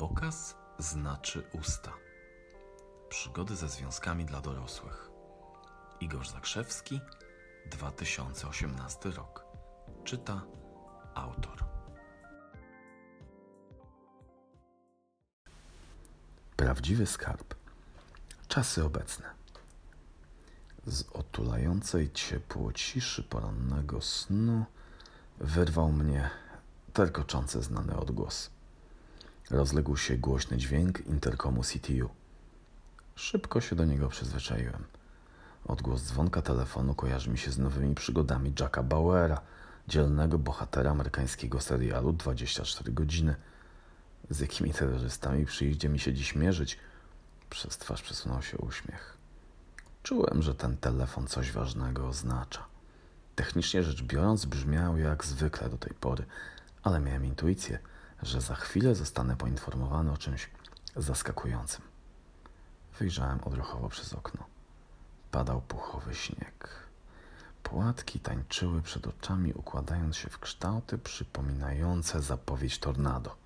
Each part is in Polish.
Pokaz znaczy usta. Przygody ze związkami dla dorosłych. Igor Zakrzewski, 2018 rok. Czyta autor. Prawdziwy skarb. Czasy obecne. Z otulającej ciepło ciszy porannego snu wyrwał mnie terkoczący znany odgłos. Rozległ się głośny dźwięk interkomu CTU. Szybko się do niego przyzwyczaiłem. Odgłos dzwonka telefonu kojarzy mi się z nowymi przygodami Jacka Bauera, dzielnego bohatera amerykańskiego serialu 24 godziny. Z jakimi terrorystami przyjdzie mi się dziś mierzyć? Przez twarz przesunął się uśmiech. Czułem, że ten telefon coś ważnego oznacza. Technicznie rzecz biorąc, brzmiał jak zwykle do tej pory, ale miałem intuicję, że za chwilę zostanę poinformowany o czymś zaskakującym. Wyjrzałem odruchowo przez okno. Padał puchowy śnieg. Płatki tańczyły przed oczami, układając się w kształty przypominające zapowiedź tornado.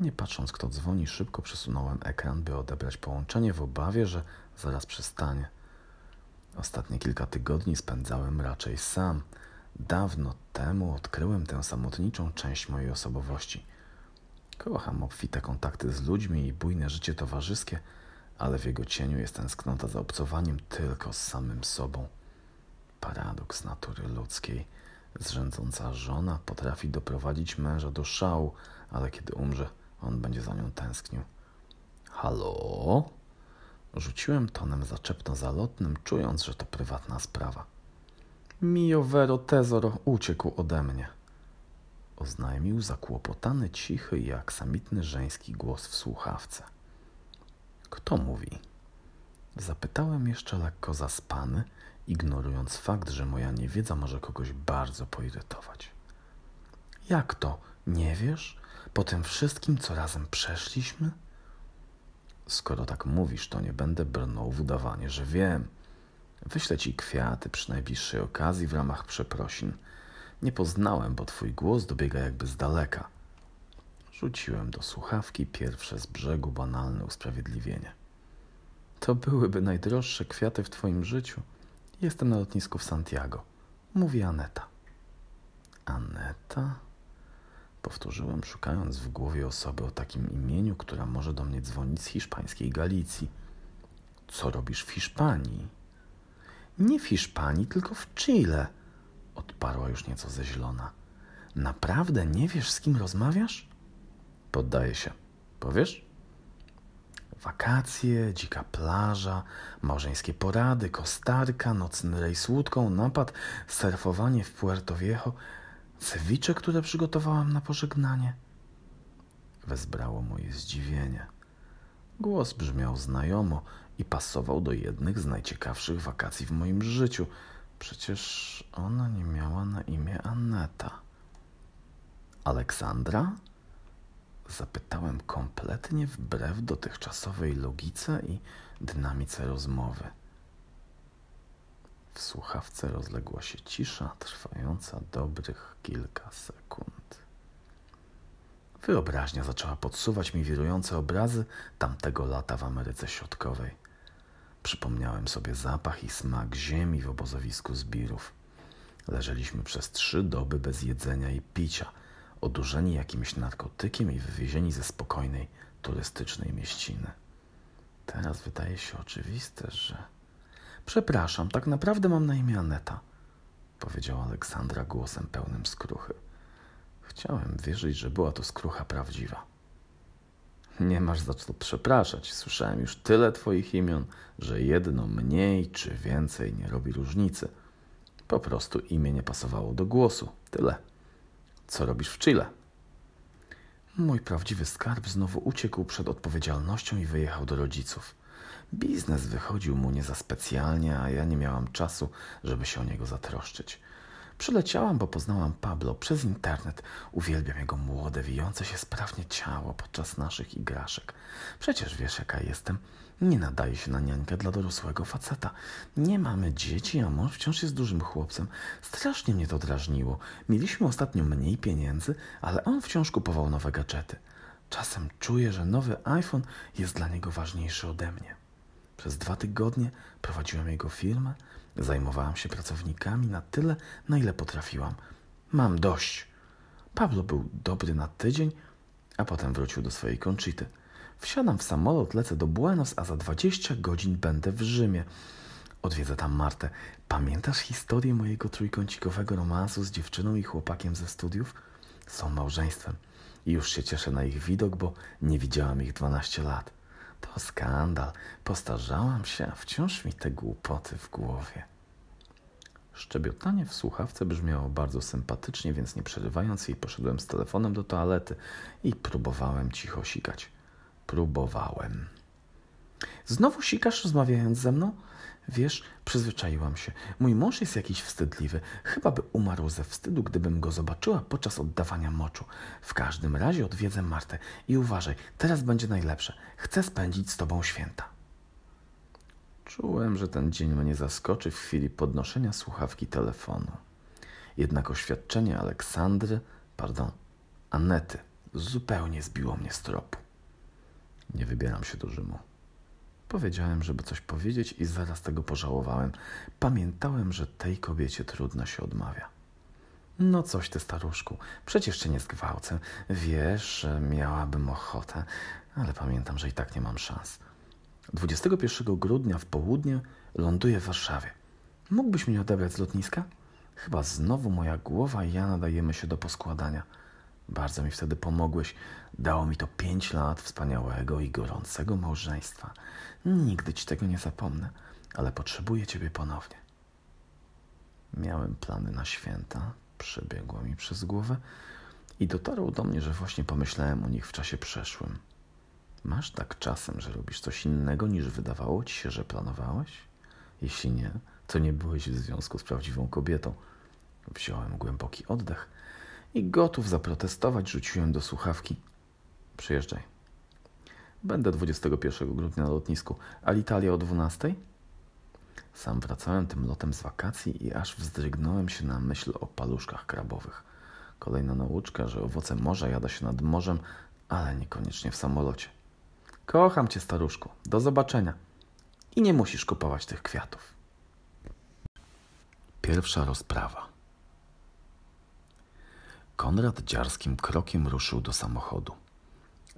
Nie patrząc, kto dzwoni, szybko przesunąłem ekran, by odebrać połączenie w obawie, że zaraz przestanie. Ostatnie kilka tygodni spędzałem raczej sam. Dawno temu odkryłem tę samotniczą część mojej osobowości. Kocham obfite kontakty z ludźmi i bujne życie towarzyskie, ale w jego cieniu jest tęsknota za obcowaniem tylko z samym sobą. Paradoks natury ludzkiej. Zrzędząca żona potrafi doprowadzić męża do szału, ale kiedy umrze, on będzie za nią tęsknił. Halo? Rzuciłem tonem zaczepno-zalotnym, czując, że to prywatna sprawa. Mio vero tesoro uciekł ode mnie. Oznajmił zakłopotany, cichy i aksamitny żeński głos w słuchawce. Kto mówi? Zapytałem jeszcze lekko zaspany, ignorując fakt, że moja niewiedza może kogoś bardzo poirytować. Jak to? Nie wiesz? Po tym wszystkim, co razem przeszliśmy? Skoro tak mówisz, to nie będę brnął w udawanie, że wiem. Wyślę ci kwiaty przy najbliższej okazji w ramach przeprosin. Nie poznałem, bo twój głos dobiega jakby z daleka. Rzuciłem do słuchawki pierwsze z brzegu banalne usprawiedliwienie. To byłyby najdroższe kwiaty w twoim życiu. Jestem na lotnisku w Santiago. Mówi Aneta. Aneta? Powtórzyłem, szukając w głowie osoby o takim imieniu, która może do mnie dzwonić z hiszpańskiej Galicji. Co robisz w Hiszpanii? Nie w Hiszpanii, tylko w Chile, odparła już nieco zeźlona. Naprawdę nie wiesz, z kim rozmawiasz? Poddaję się. Powiesz? Wakacje, dzika plaża, małżeńskie porady, kostarka, nocny rejs łódką, napad, surfowanie w Puerto Viejo, cewicze, które przygotowałam na pożegnanie. Wezbrało moje zdziwienie. Głos brzmiał znajomo i pasował do jednych z najciekawszych wakacji w moim życiu. Przecież ona nie miała na imię Aneta. Aleksandra? Zapytałem kompletnie wbrew dotychczasowej logice i dynamice rozmowy. W słuchawce rozległa się cisza trwająca dobrych kilka sekund. Wyobraźnia zaczęła podsuwać mi wirujące obrazy tamtego lata w Ameryce Środkowej. Przypomniałem sobie zapach i smak ziemi w obozowisku zbirów. Leżeliśmy przez trzy doby bez jedzenia i picia, odurzeni jakimś narkotykiem i wywiezieni ze spokojnej, turystycznej mieściny. Teraz wydaje się oczywiste, że. Przepraszam, tak naprawdę mam na imię Aneta, powiedziała Aleksandra głosem pełnym skruchy. Chciałem wierzyć, że była to skrucha prawdziwa. Nie masz za co przepraszać. Słyszałem już tyle Twoich imion, że jedno mniej czy więcej nie robi różnicy. Po prostu imię nie pasowało do głosu. Tyle. Co robisz w Chile? Mój prawdziwy skarb znowu uciekł przed odpowiedzialnością i wyjechał do rodziców. Biznes wychodził mu nie za specjalnie, a ja nie miałam czasu, żeby się o niego zatroszczyć. Przyleciałam, bo poznałam Pablo przez internet. Uwielbiam jego młode, wijące się sprawnie ciało podczas naszych igraszek. Przecież wiesz, jaka jestem. Nie nadaje się na niańkę dla dorosłego faceta. Nie mamy dzieci, a mąż wciąż jest dużym chłopcem. Strasznie mnie to drażniło. Mieliśmy ostatnio mniej pieniędzy, ale on wciąż kupował nowe gadżety. Czasem czuję, że nowy iPhone jest dla niego ważniejszy ode mnie. Przez dwa tygodnie prowadziłem jego firmę, zajmowałam się pracownikami na tyle, na ile potrafiłam. Mam dość. Pablo był dobry na tydzień, a potem wrócił do swojej Conchity. Wsiadam w samolot, lecę do Buenos, a za 20 godzin będę w Rzymie. Odwiedzę tam Martę. Pamiętasz historię mojego trójkącikowego romansu z dziewczyną i chłopakiem ze studiów? Są małżeństwem. I już się cieszę na ich widok, bo nie widziałam ich 12 lat. To skandal. Postarzałam się, a wciąż mi te głupoty w głowie. Szczebiotanie w słuchawce brzmiało bardzo sympatycznie, więc nie przerywając jej, poszedłem z telefonem do toalety i próbowałem cicho sikać. Próbowałem. Znowu sikasz rozmawiając ze mną? Wiesz, przyzwyczaiłam się. Mój mąż jest jakiś wstydliwy. Chyba by umarł ze wstydu, gdybym go zobaczyła podczas oddawania moczu. W każdym razie odwiedzę Martę i uważaj, teraz będzie najlepsze. Chcę spędzić z tobą święta. Czułem, że ten dzień mnie zaskoczy w chwili podnoszenia słuchawki telefonu. Jednak oświadczenie Aleksandry, pardon, Anety, zupełnie zbiło mnie z tropu. Nie wybieram się do Rzymu. Powiedziałem, żeby coś powiedzieć i zaraz tego pożałowałem. Pamiętałem, że tej kobiecie trudno się odmawia. No coś ty, staruszku, przecież cię nie zgwałcę. Wiesz, miałabym ochotę, ale pamiętam, że i tak nie mam szans. 21 grudnia w południe ląduję w Warszawie. Mógłbyś mnie odebrać z lotniska? Chyba znowu moja głowa i ja nadajemy się do poskładania. Bardzo mi wtedy pomogłeś. Dało mi to pięć lat wspaniałego i gorącego małżeństwa. Nigdy ci tego nie zapomnę, ale potrzebuję ciebie ponownie. Miałem plany na święta, przebiegło mi przez głowę i dotarło do mnie, że właśnie pomyślałem o nich w czasie przeszłym. Masz tak czasem, że robisz coś innego niż wydawało ci się, że planowałeś? Jeśli nie, to nie byłeś w związku z prawdziwą kobietą. Wziąłem głęboki oddech i gotów zaprotestować, rzuciłem do słuchawki. Przyjeżdżaj. Będę 21 grudnia na lotnisku. Alitalia o 12? Sam wracałem tym lotem z wakacji i aż wzdrygnąłem się na myśl o paluszkach krabowych. Kolejna nauczka, że owoce morza jada się nad morzem, ale niekoniecznie w samolocie. Kocham cię, staruszku. Do zobaczenia. I nie musisz kupować tych kwiatów. Pierwsza rozprawa. Konrad dziarskim krokiem ruszył do samochodu.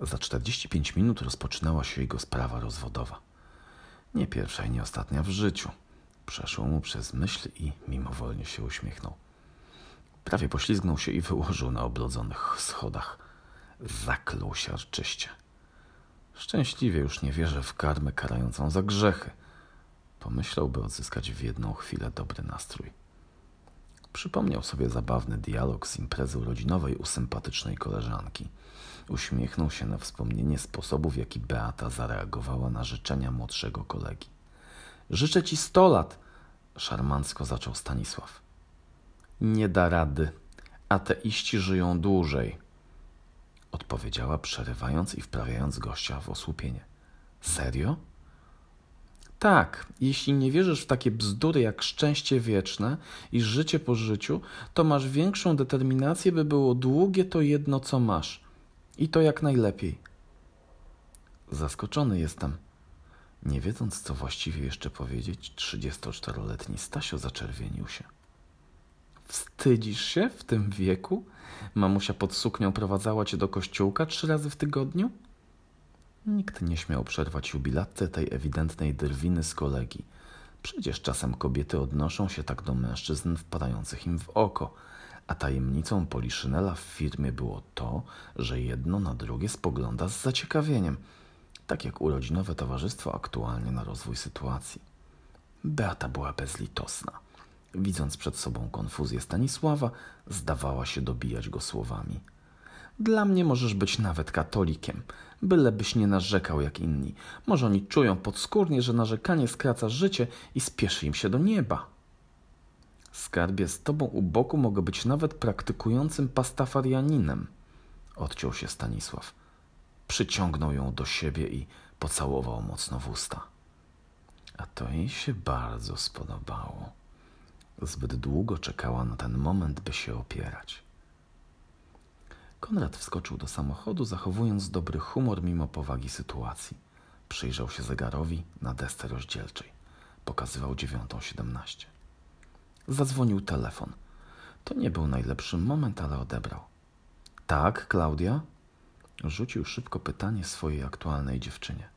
Za 45 minut rozpoczynała się jego sprawa rozwodowa. Nie pierwsza i nie ostatnia w życiu. Przeszło mu przez myśl i mimowolnie się uśmiechnął. Prawie poślizgnął się i wyłożył na oblodzonych schodach. Zakluł się arczyście. Szczęśliwie już nie wierzę w karmę karającą za grzechy. Pomyślał, by odzyskać w jedną chwilę dobry nastrój. Przypomniał sobie zabawny dialog z imprezy urodzinowej u sympatycznej koleżanki. Uśmiechnął się na wspomnienie sposobu, w jaki Beata zareagowała na życzenia młodszego kolegi. Życzę ci sto lat, szarmancko zaczął Stanisław. Nie da rady. Ateiści żyją dłużej, odpowiedziała, przerywając i wprawiając gościa w osłupienie. Serio? Tak, jeśli nie wierzysz w takie bzdury jak szczęście wieczne i życie po życiu, to masz większą determinację, by było długie to jedno, co masz. I to jak najlepiej. Zaskoczony jestem. Nie wiedząc, co właściwie jeszcze powiedzieć, 34-letni Stasio zaczerwienił się. Wstydzisz się w tym wieku? Mamusia pod suknią prowadzała cię do kościółka trzy razy w tygodniu? Nikt nie śmiał przerwać jubilatce tej ewidentnej drwiny z kolegi. Przecież czasem kobiety odnoszą się tak do mężczyzn wpadających im w oko, a tajemnicą Poliszynela w firmie było to, że jedno na drugie spogląda z zaciekawieniem, tak jak urodzinowe towarzystwo aktualnie na rozwój sytuacji. Beata była bezlitosna. Widząc przed sobą konfuzję Stanisława, zdawała się dobijać go słowami – dla mnie możesz być nawet katolikiem, bylebyś nie narzekał jak inni. Może oni czują podskórnie, że narzekanie skraca życie i spieszy im się do nieba. Skarbie, z tobą u boku mogę być nawet praktykującym pastafarianinem. Odciął się Stanisław. Przyciągnął ją do siebie i pocałował mocno w usta. A to jej się bardzo spodobało. Zbyt długo czekała na ten moment, by się opierać. Konrad wskoczył do samochodu, zachowując dobry humor mimo powagi sytuacji. Przyjrzał się zegarowi na desce rozdzielczej. Pokazywał dziewiątą siedemnaście. Zadzwonił telefon. To nie był najlepszy moment, ale odebrał. Tak, Klaudia? Rzucił szybko pytanie swojej aktualnej dziewczynie.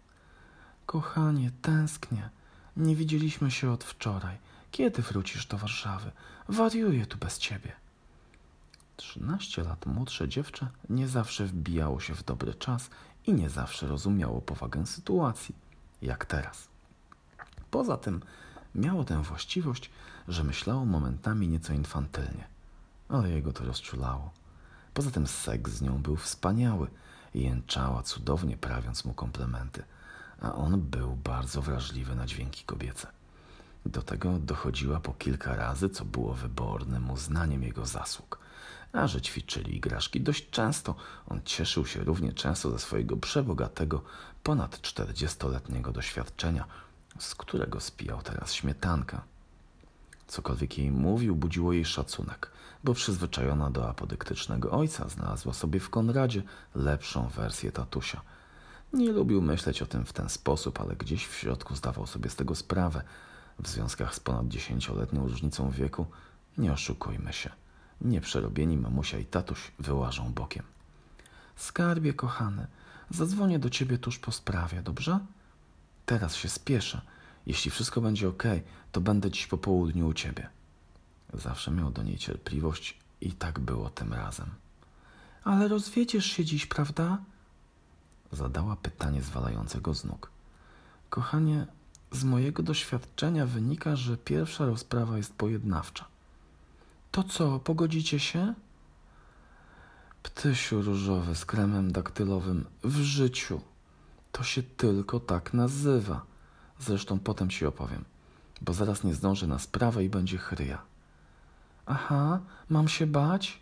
Kochanie, tęsknię. Nie widzieliśmy się od wczoraj. Kiedy wrócisz do Warszawy? Wariuję tu bez ciebie. Trzynaście lat młodsze dziewczę nie zawsze wbijało się w dobry czas i nie zawsze rozumiało powagę sytuacji, jak teraz. Poza tym miało tę właściwość, że myślało momentami nieco infantylnie, ale jego to rozczulało. Poza tym seks z nią był wspaniały jęczała cudownie, prawiąc mu komplementy, a on był bardzo wrażliwy na dźwięki kobiece. Do tego dochodziła po kilka razy, co było wybornym uznaniem jego zasług. Że ćwiczyli igraszki dość często, on cieszył się równie często ze swojego przebogatego, ponad czterdziestoletniego doświadczenia, z którego spijał teraz śmietankę. Cokolwiek jej mówił, budziło jej szacunek, bo przyzwyczajona do apodyktycznego ojca znalazła sobie w Konradzie lepszą wersję tatusia. Nie lubił myśleć o tym w ten sposób, ale gdzieś w środku zdawał sobie z tego sprawę. W związkach z ponad dziesięcioletnią różnicą wieku nie oszukujmy się. Nieprzerobieni mamusia i tatuś wyłażą bokiem. Skarbie, kochany, zadzwonię do ciebie tuż po sprawie, dobrze? Teraz się spieszę. Jeśli wszystko będzie ok, to będę dziś po południu u ciebie. Zawsze miał do niej cierpliwość i tak było tym razem. Ale rozwiedziesz się dziś, prawda? Zadała pytanie zwalającego z nóg. Kochanie, z mojego doświadczenia wynika, że pierwsza rozprawa jest pojednawcza. To co, pogodzicie się? Ptysiu różowy z kremem daktylowym w życiu. To się tylko tak nazywa. Zresztą potem ci opowiem, bo zaraz nie zdążę na sprawę i będzie chryja. Aha, mam się bać?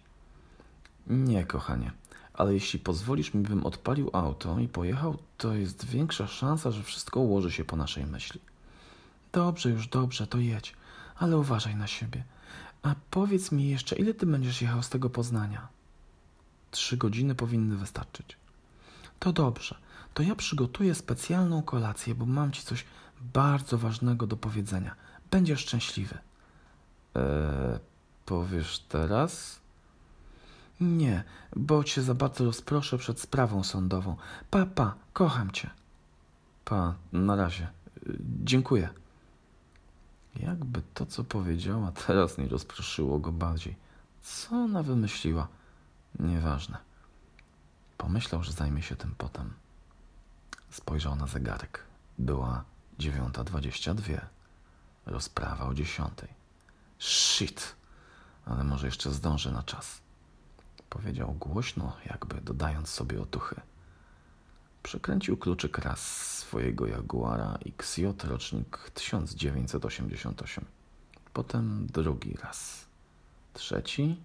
Nie, kochanie, ale jeśli pozwolisz mi, bym odpalił auto i pojechał, to jest większa szansa, że wszystko ułoży się po naszej myśli. Dobrze, już dobrze, to jedź, ale uważaj na siebie. A powiedz mi jeszcze, ile ty będziesz jechał z tego Poznania? Trzy godziny powinny wystarczyć. To dobrze. To ja przygotuję specjalną kolację, bo mam ci coś bardzo ważnego do powiedzenia. Będziesz szczęśliwy. Eee, powiesz teraz? Nie, bo cię za bardzo rozproszę przed sprawą sądową. Pa, pa, kocham cię. Pa, na razie. Dziękuję. Jakby to, co powiedziała, teraz nie rozproszyło go bardziej. Co ona wymyśliła? Nieważne. Pomyślał, że zajmie się tym potem. Spojrzał na zegarek. Była dziewiąta dwadzieścia dwie. Rozprawa o dziesiątej. Shit! Ale może jeszcze zdąży na czas. Powiedział głośno, jakby dodając sobie otuchy. Przekręcił kluczyk raz swojego Jaguara XJ rocznik 1988. Potem drugi raz. Trzeci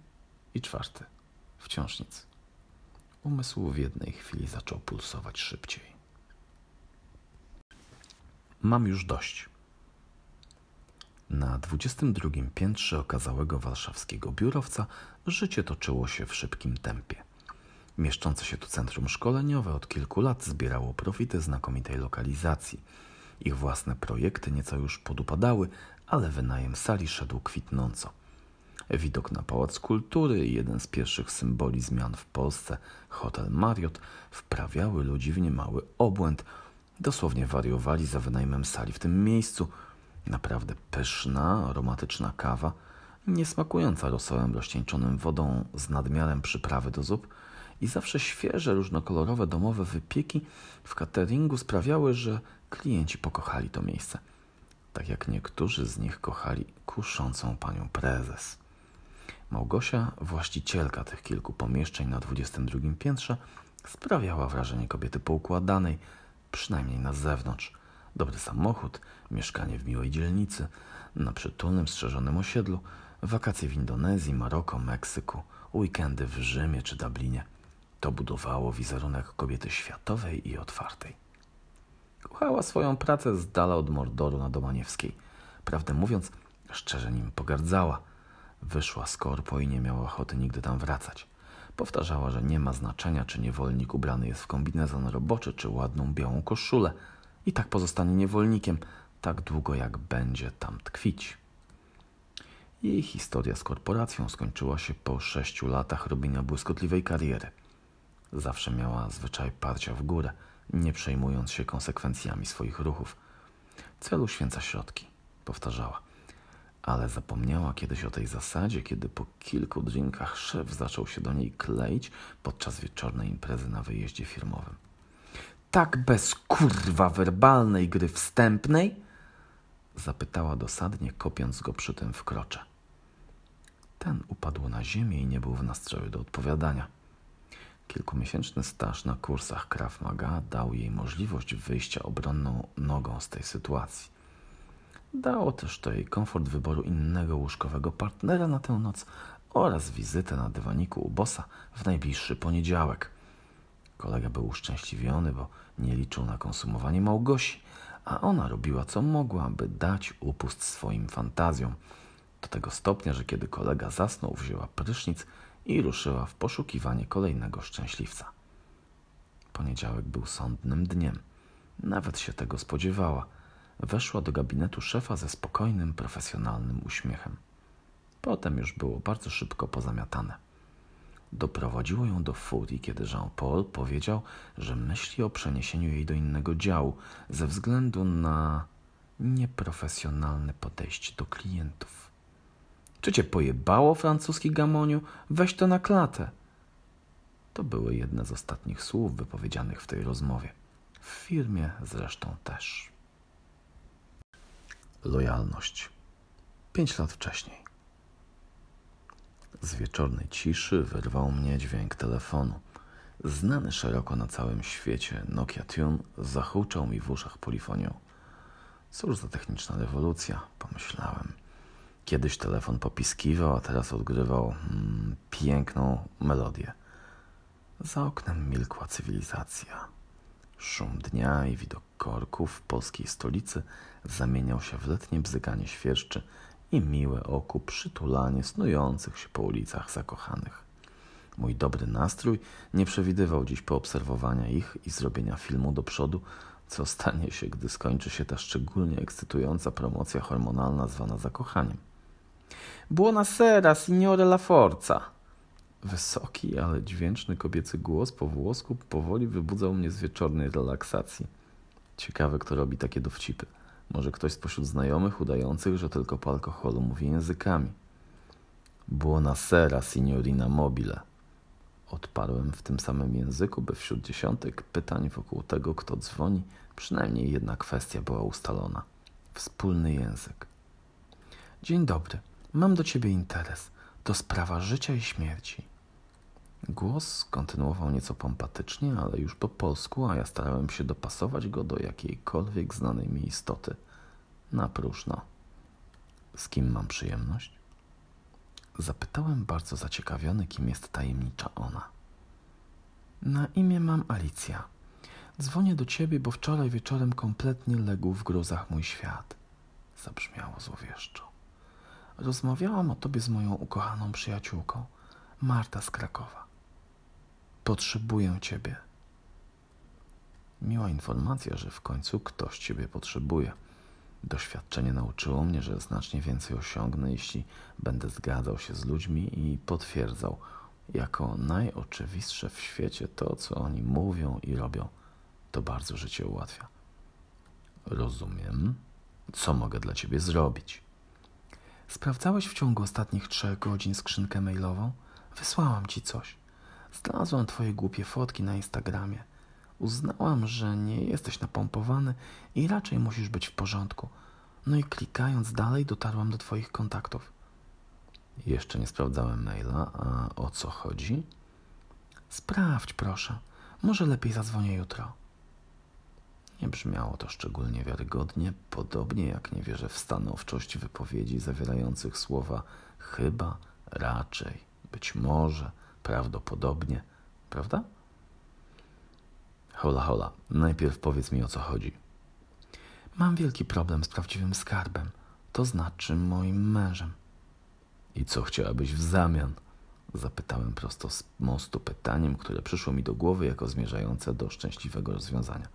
i czwarty. Wciąż nic. Umysł w jednej chwili zaczął pulsować szybciej. Mam już dość. Na 22 piętrze okazałego warszawskiego biurowca życie toczyło się w szybkim tempie. Mieszczące się tu centrum szkoleniowe od kilku lat zbierało profity znakomitej lokalizacji. Ich własne projekty nieco już podupadały, ale wynajem sali szedł kwitnąco. Widok na Pałac Kultury i jeden z pierwszych symboli zmian w Polsce, hotel Marriott, wprawiały ludzi w niemały obłęd. Dosłownie wariowali za wynajmem sali w tym miejscu. Naprawdę pyszna, aromatyczna kawa, niesmakująca rosołem rozcieńczonym wodą z nadmiarem przyprawy do zup – i zawsze świeże, różnokolorowe domowe wypieki w cateringu sprawiały, że klienci pokochali to miejsce. Tak jak niektórzy z nich kochali kuszącą panią prezes. Małgosia, właścicielka tych kilku pomieszczeń na 22 piętrze, sprawiała wrażenie kobiety poukładanej, przynajmniej na zewnątrz. Dobry samochód, mieszkanie w miłej dzielnicy, na przytulnym, strzeżonym osiedlu, wakacje w Indonezji, Maroko, Meksyku, weekendy w Rzymie czy Dublinie. To budowało wizerunek kobiety światowej i otwartej. Kochała swoją pracę z dala od Mordoru na Domaniewskiej. Prawdę mówiąc, szczerze nim pogardzała. Wyszła z korpo i nie miała ochoty nigdy tam wracać. Powtarzała, że nie ma znaczenia, czy niewolnik ubrany jest w kombinezon roboczy, czy ładną białą koszulę. I tak pozostanie niewolnikiem, tak długo jak będzie tam tkwić. Jej historia z korporacją skończyła się po sześciu latach robienia błyskotliwej kariery. Zawsze miała zwyczaj parcia w górę, nie przejmując się konsekwencjami swoich ruchów. Celu święca środki, powtarzała. Ale zapomniała kiedyś o tej zasadzie, kiedy po kilku drinkach szef zaczął się do niej kleić podczas wieczornej imprezy na wyjeździe firmowym. Tak bez kurwa werbalnej gry wstępnej? Zapytała dosadnie, kopiąc go przy tym w krocze. Ten upadł na ziemię i nie był w nastroju do odpowiadania. Kilkumiesięczny staż na kursach Krav Maga dał jej możliwość wyjścia obronną nogą z tej sytuacji. Dało też to jej komfort wyboru innego łóżkowego partnera na tę noc oraz wizytę na dywaniku u bossa w najbliższy poniedziałek. Kolega był uszczęśliwiony, bo nie liczył na konsumowanie Małgosi, a ona robiła co mogła, by dać upust swoim fantazjom. Do tego stopnia, że kiedy kolega zasnął, wzięła prysznic i ruszyła w poszukiwanie kolejnego szczęśliwca. Poniedziałek był sądnym dniem. Nawet się tego spodziewała. Weszła do gabinetu szefa ze spokojnym, profesjonalnym uśmiechem. Potem już było bardzo szybko pozamiatane. Doprowadziło ją do furii, kiedy Jean-Paul powiedział, że myśli o przeniesieniu jej do innego działu ze względu na nieprofesjonalne podejście do klientów. Czy cię pojebało, francuski gamoniu? Weź to na klatę. To były jedne z ostatnich słów wypowiedzianych w tej rozmowie. W firmie zresztą też. Lojalność. Pięć lat wcześniej. Z wieczornej ciszy wyrwał mnie dźwięk telefonu. Znany szeroko na całym świecie Nokia Tune zahuczał mi w uszach polifonią. Cóż za techniczna rewolucja, pomyślałem. Kiedyś telefon popiskiwał, a teraz odgrywał mm, piękną melodię. Za oknem milkła cywilizacja. Szum dnia i widok korków w polskiej stolicy zamieniał się w letnie bzykanie świerszczy i miłe oku przytulanie snujących się po ulicach zakochanych. Mój dobry nastrój nie przewidywał dziś poobserwowania ich i zrobienia filmu do przodu, co stanie się, gdy skończy się ta szczególnie ekscytująca promocja hormonalna zwana zakochaniem. Buonasera, signore La Forza. Wysoki, ale dźwięczny kobiecy głos po włosku powoli wybudzał mnie z wieczornej relaksacji. Ciekawe, kto robi takie dowcipy. Może ktoś spośród znajomych udających, że tylko po alkoholu mówi językami. Buonasera, signorina mobile. Odparłem w tym samym języku, by wśród dziesiątek pytań wokół tego, kto dzwoni, przynajmniej jedna kwestia była ustalona. Wspólny język. Dzień dobry. Mam do ciebie interes. To sprawa życia i śmierci. Głos kontynuował nieco pompatycznie, ale już po polsku, a ja starałem się dopasować go do jakiejkolwiek znanej mi istoty. Na próżno. Z kim mam przyjemność? Zapytałem bardzo zaciekawiony, kim jest tajemnicza ona. Na imię mam Alicja. Dzwonię do ciebie, bo wczoraj wieczorem kompletnie legł w gruzach mój świat. Zabrzmiało złowieszczo. Rozmawiałam o tobie z moją ukochaną przyjaciółką, Marta z Krakowa. Potrzebuję ciebie. Miła informacja, że w końcu ktoś ciebie potrzebuje. Doświadczenie nauczyło mnie, że znacznie więcej osiągnę, jeśli będę zgadzał się z ludźmi i potwierdzał jako najoczywistsze w świecie to, co oni mówią i robią. To bardzo życie ułatwia. Rozumiem. Co mogę dla ciebie zrobić? Sprawdzałeś w ciągu ostatnich trzech godzin skrzynkę mailową? Wysłałam ci coś. Znalazłam twoje głupie fotki na Instagramie. Uznałam, że nie jesteś napompowany i raczej musisz być w porządku. No i klikając dalej dotarłam do twoich kontaktów. Jeszcze nie sprawdzałem maila, a o co chodzi? Sprawdź, proszę. Może lepiej zadzwonię jutro. Nie brzmiało to szczególnie wiarygodnie, podobnie jak nie wierzę w stanowczość wypowiedzi zawierających słowa chyba, raczej, być może, prawdopodobnie, prawda? Hola, hola, najpierw powiedz mi o co chodzi. Mam wielki problem z prawdziwym skarbem, to znaczy moim mężem. I co chciałabyś w zamian? Zapytałem prosto z mostu pytaniem, które przyszło mi do głowy jako zmierzające do szczęśliwego rozwiązania.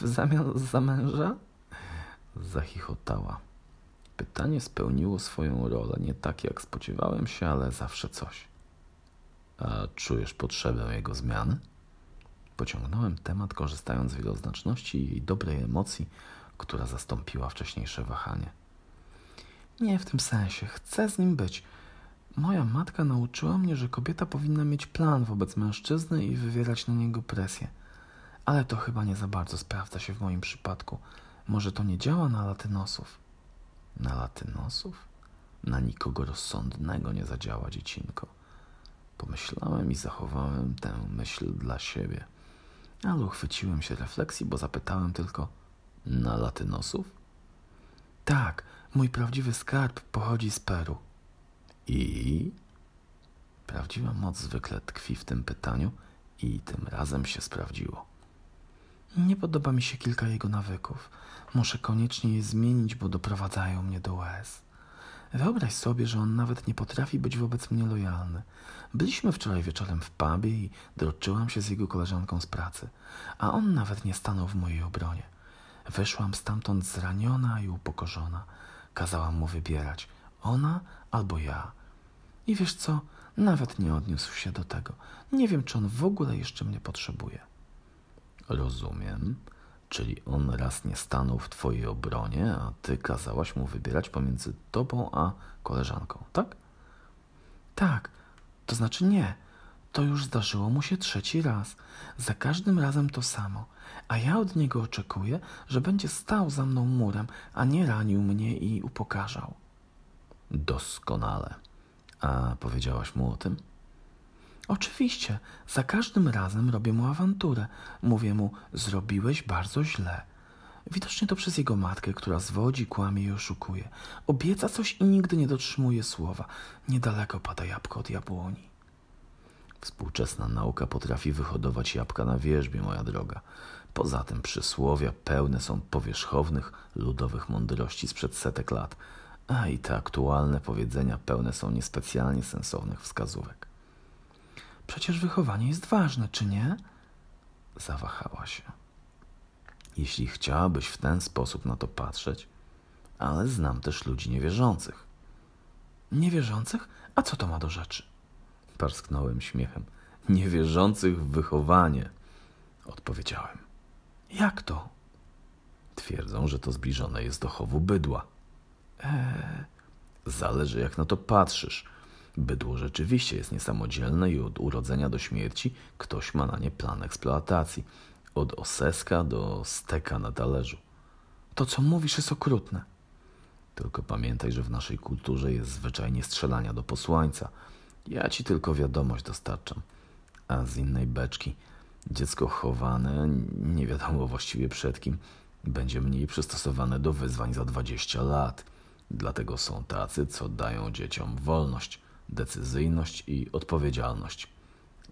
W zamian za męża? Zachichotała. Pytanie spełniło swoją rolę, nie tak jak spodziewałem się, ale zawsze coś. A czujesz potrzebę jego zmiany? Pociągnąłem temat, korzystając z wieloznaczności i dobrej emocji, która zastąpiła wcześniejsze wahanie. Nie w tym sensie. Chcę z nim być. Moja matka nauczyła mnie, że kobieta powinna mieć plan wobec mężczyzny i wywierać na niego presję. Ale to chyba nie za bardzo sprawdza się w moim przypadku. Może to nie działa na latynosów. Na latynosów? Na nikogo rozsądnego nie zadziała, dziecinko. Pomyślałem i zachowałem tę myśl dla siebie. Ale uchwyciłem się refleksji, bo zapytałem tylko: Na latynosów? Tak, mój prawdziwy skarb pochodzi z Peru. I? Prawdziwa moc zwykle tkwi w tym pytaniu i tym razem się sprawdziło. Nie podoba mi się kilka jego nawyków. Muszę koniecznie je zmienić, bo doprowadzają mnie do łez. Wyobraź sobie, że on nawet nie potrafi być wobec mnie lojalny. Byliśmy wczoraj wieczorem w pubie i droczyłam się z jego koleżanką z pracy, a on nawet nie stanął w mojej obronie. Wyszłam stamtąd zraniona i upokorzona. Kazałam mu wybierać, ona albo ja. I wiesz co, nawet nie odniósł się do tego. Nie wiem, czy on w ogóle jeszcze mnie potrzebuje. Rozumiem. Czyli on raz nie stanął w twojej obronie, a ty kazałaś mu wybierać pomiędzy tobą a koleżanką, tak? Tak, to znaczy nie. To już zdarzyło mu się trzeci raz. Za każdym razem to samo. A ja od niego oczekuję, że będzie stał za mną murem, a nie ranił mnie i upokarzał. Doskonale. A powiedziałaś mu o tym? Oczywiście, za każdym razem robię mu awanturę. Mówię mu, zrobiłeś bardzo źle. Widocznie to przez jego matkę, która zwodzi, kłamie i oszukuje. Obieca coś i nigdy nie dotrzymuje słowa. Niedaleko pada jabłko od jabłoni. Współczesna nauka potrafi wyhodować jabłka na wierzbie, moja droga. Poza tym przysłowia pełne są powierzchownych, ludowych mądrości sprzed setek lat, a i te aktualne powiedzenia pełne są niespecjalnie sensownych wskazówek. Przecież wychowanie jest ważne, czy nie? Zawahała się. Jeśli chciałabyś w ten sposób na to patrzeć, ale znam też ludzi niewierzących. Niewierzących? A co to ma do rzeczy? Parsknąłem śmiechem. Niewierzących w wychowanie, odpowiedziałem. Jak to? Twierdzą, że to zbliżone jest do chowu bydła. Eee... Zależy, jak na to patrzysz. Bydło rzeczywiście jest niesamodzielne i od urodzenia do śmierci ktoś ma na nie plan eksploatacji. Od oseska do steka na talerzu. To, co mówisz, jest okrutne. Tylko pamiętaj, że w naszej kulturze jest zwyczajnie strzelania do posłańca. Ja ci tylko wiadomość dostarczam. A z innej beczki dziecko chowane, nie wiadomo właściwie przed kim, będzie mniej przystosowane do wyzwań za 20 lat. Dlatego są tacy, co dają dzieciom wolność decyzyjność i odpowiedzialność.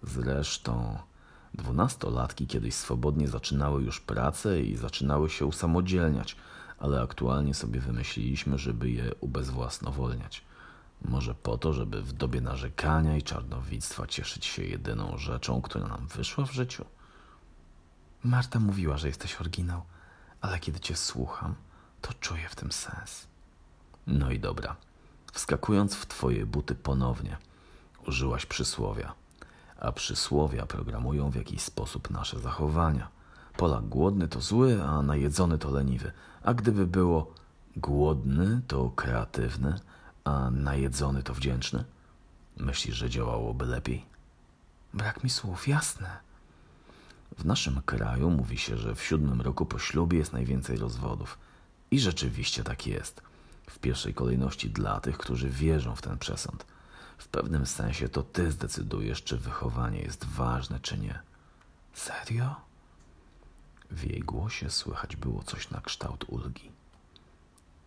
Zresztą dwunastolatki kiedyś swobodnie zaczynały już pracę i zaczynały się usamodzielniać, ale aktualnie sobie wymyśliliśmy, żeby je ubezwłasnowolniać. Może po to, żeby w dobie narzekania i czarnowictwa cieszyć się jedyną rzeczą, która nam wyszła w życiu? Marta mówiła, że jesteś oryginał, ale kiedy cię słucham, to czuję w tym sens. No i dobra. Wskakując w twoje buty ponownie, użyłaś przysłowia, a przysłowia programują w jakiś sposób nasze zachowania. Polak głodny to zły, a najedzony to leniwy. A gdyby było głodny to kreatywny, a najedzony to wdzięczny? Myślisz, że działałoby lepiej? Brak mi słów, jasne. W naszym kraju mówi się, że w siódmym roku po ślubie jest najwięcej rozwodów. I rzeczywiście tak jest w pierwszej kolejności dla tych, którzy wierzą w ten przesąd. W pewnym sensie to ty zdecydujesz, czy wychowanie jest ważne, czy nie. Serio? W jej głosie słychać było coś na kształt ulgi.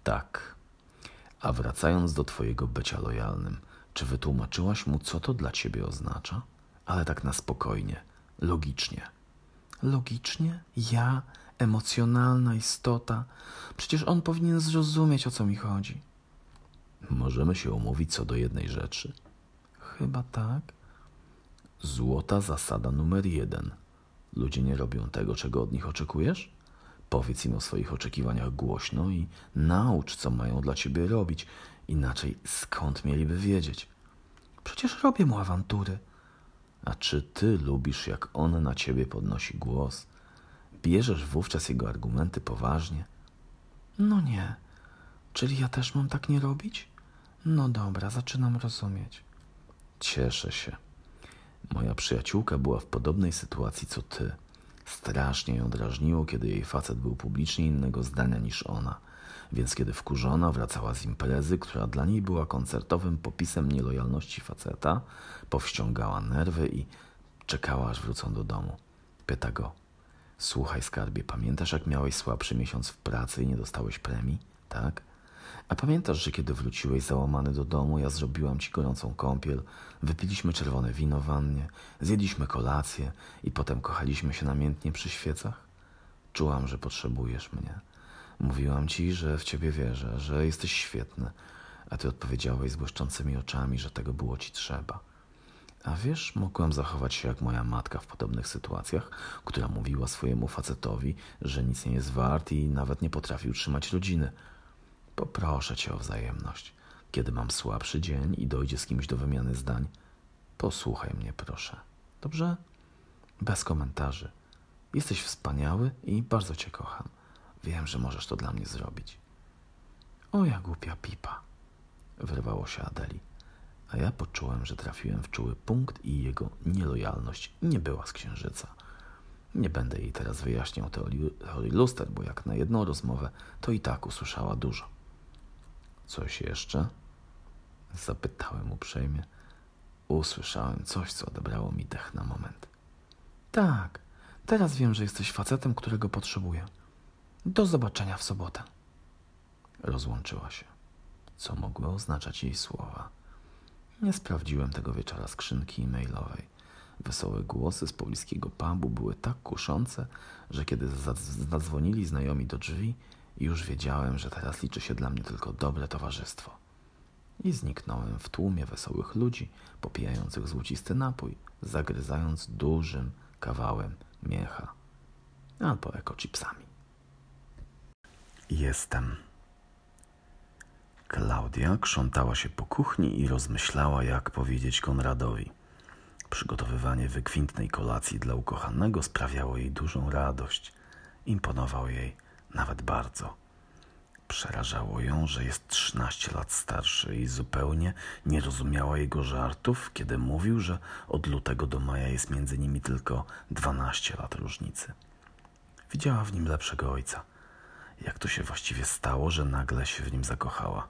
Tak. A wracając do twojego bycia lojalnym, czy wytłumaczyłaś mu, co to dla ciebie oznacza? Ale tak na spokojnie, logicznie. Logicznie? Ja? emocjonalna istota. Przecież on powinien zrozumieć, o co mi chodzi. Możemy się umówić co do jednej rzeczy. Chyba tak. Złota zasada numer jeden. Ludzie nie robią tego, czego od nich oczekujesz? Powiedz im o swoich oczekiwaniach głośno i naucz, co mają dla ciebie robić. Inaczej skąd mieliby wiedzieć? Przecież robię mu awantury. A czy ty lubisz, jak on na ciebie podnosi głos? Bierzesz wówczas jego argumenty poważnie? No nie. Czyli ja też mam tak nie robić? No dobra, zaczynam rozumieć. Cieszę się. Moja przyjaciółka była w podobnej sytuacji co ty. Strasznie ją drażniło, kiedy jej facet był publicznie innego zdania niż ona. Więc kiedy wkurzona wracała z imprezy, która dla niej była koncertowym popisem nielojalności faceta, powściągała nerwy i czekała, aż wrócą do domu. Pyta go: Słuchaj, skarbie, pamiętasz, jak miałeś słabszy miesiąc w pracy i nie dostałeś premii? Tak? A pamiętasz, że kiedy wróciłeś załamany do domu, ja zrobiłam ci gorącą kąpiel, wypiliśmy czerwone wino wannie, zjedliśmy kolację i potem kochaliśmy się namiętnie przy świecach? Czułam, że potrzebujesz mnie. Mówiłam ci, że w ciebie wierzę, że jesteś świetny, a ty odpowiedziałeś z błyszczącymi oczami, że tego było ci trzeba. A wiesz, mogłam zachować się jak moja matka w podobnych sytuacjach, która mówiła swojemu facetowi, że nic nie jest wart i nawet nie potrafi utrzymać rodziny. Poproszę cię o wzajemność. Kiedy mam słabszy dzień i dojdzie z kimś do wymiany zdań, posłuchaj mnie, proszę. Dobrze? Bez komentarzy. Jesteś wspaniały i bardzo cię kocham. Wiem, że możesz to dla mnie zrobić. O, ja głupia pipa. Wyrwało się Adeli. A ja poczułem, że trafiłem w czuły punkt i jego nielojalność nie była z księżyca. Nie będę jej teraz wyjaśniał teorii, teorii luster, bo jak na jedną rozmowę, to i tak usłyszała dużo. Coś jeszcze? Zapytałem uprzejmie. Usłyszałem coś, co odebrało mi dech na moment. Tak, teraz wiem, że jesteś facetem, którego potrzebuję. Do zobaczenia w sobotę. Rozłączyła się. Co mogły oznaczać jej słowa? Nie sprawdziłem tego wieczora skrzynki e-mailowej. Wesołe głosy z pobliskiego pubu były tak kuszące, że kiedy zadzwonili znajomi do drzwi, już wiedziałem, że teraz liczy się dla mnie tylko dobre towarzystwo. I zniknąłem w tłumie wesołych ludzi popijających złocisty napój, zagryzając dużym kawałem miecha albo ekochipsami. Jestem. Klaudia krzątała się po kuchni i rozmyślała, jak powiedzieć Konradowi. Przygotowywanie wykwintnej kolacji dla ukochanego sprawiało jej dużą radość. Imponował jej nawet bardzo. Przerażało ją, że jest trzynaście lat starszy i zupełnie nie rozumiała jego żartów, kiedy mówił, że od lutego do maja jest między nimi tylko dwanaście lat różnicy. Widziała w nim lepszego ojca. Jak to się właściwie stało, że nagle się w nim zakochała?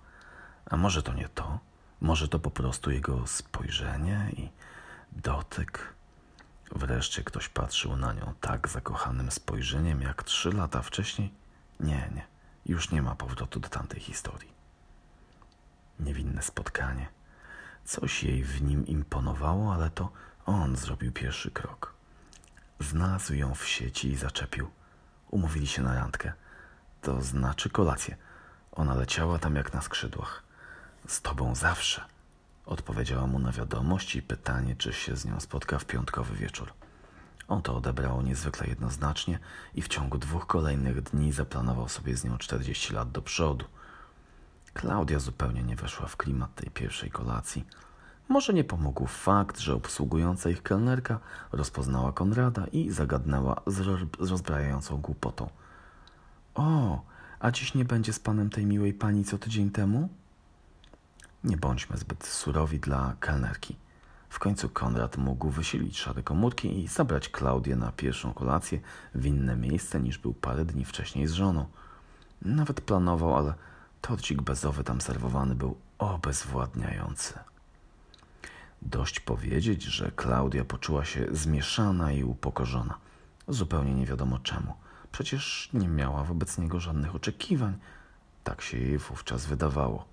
A może to nie to? Może to po prostu jego spojrzenie i dotyk? Wreszcie ktoś patrzył na nią tak zakochanym spojrzeniem jak trzy lata wcześniej? Nie, nie, już nie ma powrotu do tamtej historii. Niewinne spotkanie. Coś jej w nim imponowało, ale to on zrobił pierwszy krok. Znalazł ją w sieci i zaczepił. Umówili się na randkę. To znaczy kolację. Ona leciała tam jak na skrzydłach. Z tobą zawsze. Odpowiedziała mu na wiadomość i pytanie, czy się z nią spotka w piątkowy wieczór. On to odebrał niezwykle jednoznacznie i w ciągu dwóch kolejnych dni zaplanował sobie z nią 40 lat do przodu. Klaudia zupełnie nie weszła w klimat tej pierwszej kolacji. Może nie pomógł fakt, że obsługująca ich kelnerka rozpoznała Konrada i zagadnęła z, rozbrajającą głupotą. O, a dziś nie będzie z panem tej miłej pani co tydzień temu? Nie bądźmy zbyt surowi dla kelnerki. W końcu Konrad mógł wysilić szare komórki i zabrać Klaudię na pierwszą kolację w inne miejsce niż był parę dni wcześniej z żoną. Nawet planował, ale torcik bezowy tam serwowany był obezwładniający. Dość powiedzieć, że Klaudia poczuła się zmieszana i upokorzona. Zupełnie nie wiadomo czemu. Przecież nie miała wobec niego żadnych oczekiwań. Tak się jej wówczas wydawało.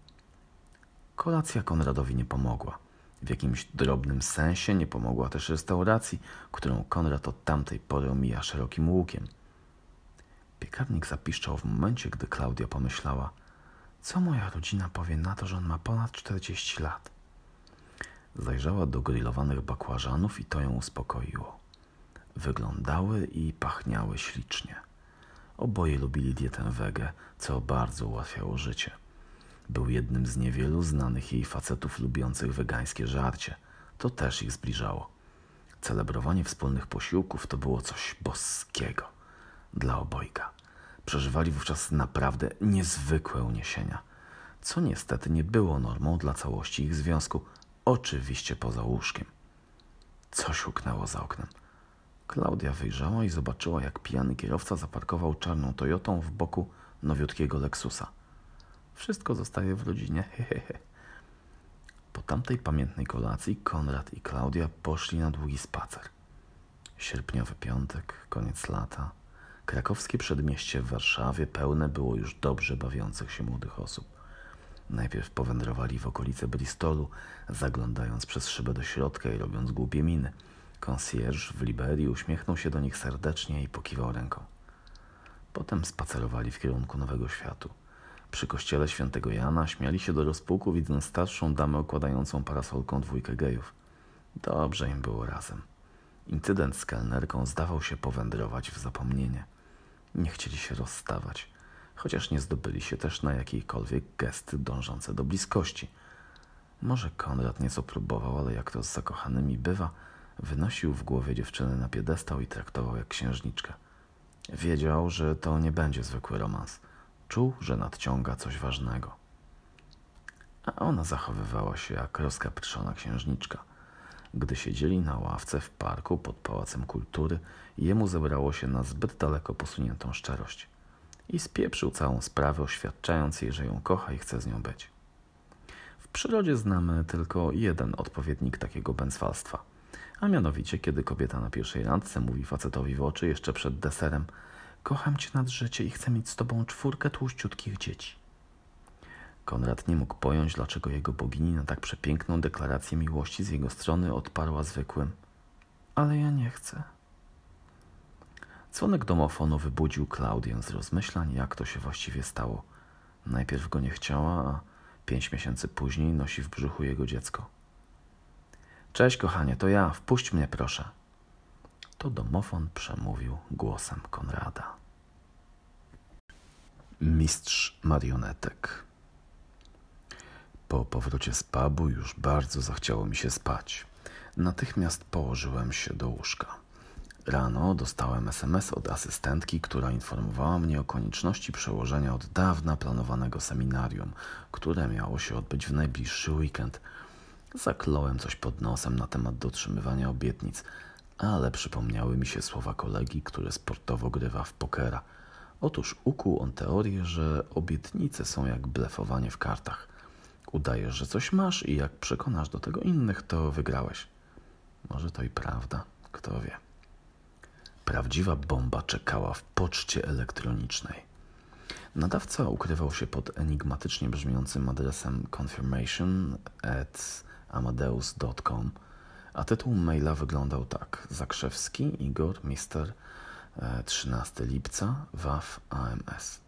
Kolacja Konradowi nie pomogła. W jakimś drobnym sensie nie pomogła też restauracji, którą Konrad od tamtej pory omija szerokim łukiem. Piekarnik zapiszczał w momencie, gdy Klaudia pomyślała, co moja rodzina powie na to, że on ma ponad 40 lat. Zajrzała do grillowanych bakłażanów i to ją uspokoiło. Wyglądały i pachniały ślicznie. Oboje lubili dietę wege, co bardzo ułatwiało życie. Był jednym z niewielu znanych jej facetów lubiących wegańskie żarcie. To też ich zbliżało. Celebrowanie wspólnych posiłków to było coś boskiego dla obojga. Przeżywali wówczas naprawdę niezwykłe uniesienia, co niestety nie było normą dla całości ich związku, oczywiście poza łóżkiem. Coś huknęło za oknem. Klaudia wyjrzała i zobaczyła, jak pijany kierowca zaparkował czarną Toyotą w boku nowiutkiego Lexusa. Wszystko zostaje w rodzinie, hehehe. Po tamtej pamiętnej kolacji Konrad i Klaudia poszli na długi spacer. Sierpniowy piątek, koniec lata. Krakowskie przedmieście w Warszawie pełne było już dobrze bawiących się młodych osób. Najpierw powędrowali w okolice Bristolu, zaglądając przez szybę do środka i robiąc głupie miny. Konsjerż w Liberii uśmiechnął się do nich serdecznie i pokiwał ręką. Potem spacerowali w kierunku Nowego Światu. Przy kościele świętego Jana śmiali się do rozpuku, widząc starszą damę okładającą parasolką dwójkę gejów. Dobrze im było razem. Incydent z kelnerką zdawał się powędrować w zapomnienie. Nie chcieli się rozstawać, chociaż nie zdobyli się też na jakiekolwiek gesty dążące do bliskości. Może Konrad nieco próbował, ale jak to z zakochanymi bywa, wynosił w głowie dziewczyny na piedestał i traktował jak księżniczkę. Wiedział, że to nie będzie zwykły romans. Czuł, że nadciąga coś ważnego. A ona zachowywała się jak rozkaprzona księżniczka – gdy siedzieli na ławce w parku pod Pałacem Kultury, jemu zebrało się na zbyt daleko posuniętą szczerość. I spieprzył całą sprawę, oświadczając jej, że ją kocha i chce z nią być. W przyrodzie znamy tylko jeden odpowiednik takiego bęcwalstwa. A mianowicie, kiedy kobieta na pierwszej randce mówi facetowi w oczy jeszcze przed deserem Kocham cię nad życie i chcę mieć z tobą czwórkę tłuściutkich dzieci. Konrad nie mógł pojąć, dlaczego jego bogini na tak przepiękną deklarację miłości z jego strony odparła zwykłym. Ale ja nie chcę. Dzwonek domofonu wybudził Klaudię z rozmyślań, jak to się właściwie stało. Najpierw go nie chciała, a pięć miesięcy później nosi w brzuchu jego dziecko. Cześć, kochanie, to ja, wpuść mnie proszę. To domofon przemówił głosem Konrada. Mistrz marionetek. Po powrocie z pubu już bardzo zachciało mi się spać. Natychmiast położyłem się do łóżka. Rano dostałem SMS od asystentki, która informowała mnie o konieczności przełożenia od dawna planowanego seminarium, które miało się odbyć w najbliższy weekend. Zakląłem coś pod nosem na temat dotrzymywania obietnic, ale przypomniały mi się słowa kolegi, który sportowo grywa w pokera. Otóż ukuł on teorię, że obietnice są jak blefowanie w kartach. Udajesz, że coś masz i jak przekonasz do tego innych, to wygrałeś. Może to i prawda, kto wie. Prawdziwa bomba czekała w poczcie elektronicznej. Nadawca ukrywał się pod enigmatycznie brzmiącym adresem confirmation at amadeus.com, a tytuł maila wyglądał tak. Zakrzewski Igor, Mister, 13 lipca, WAF AMS.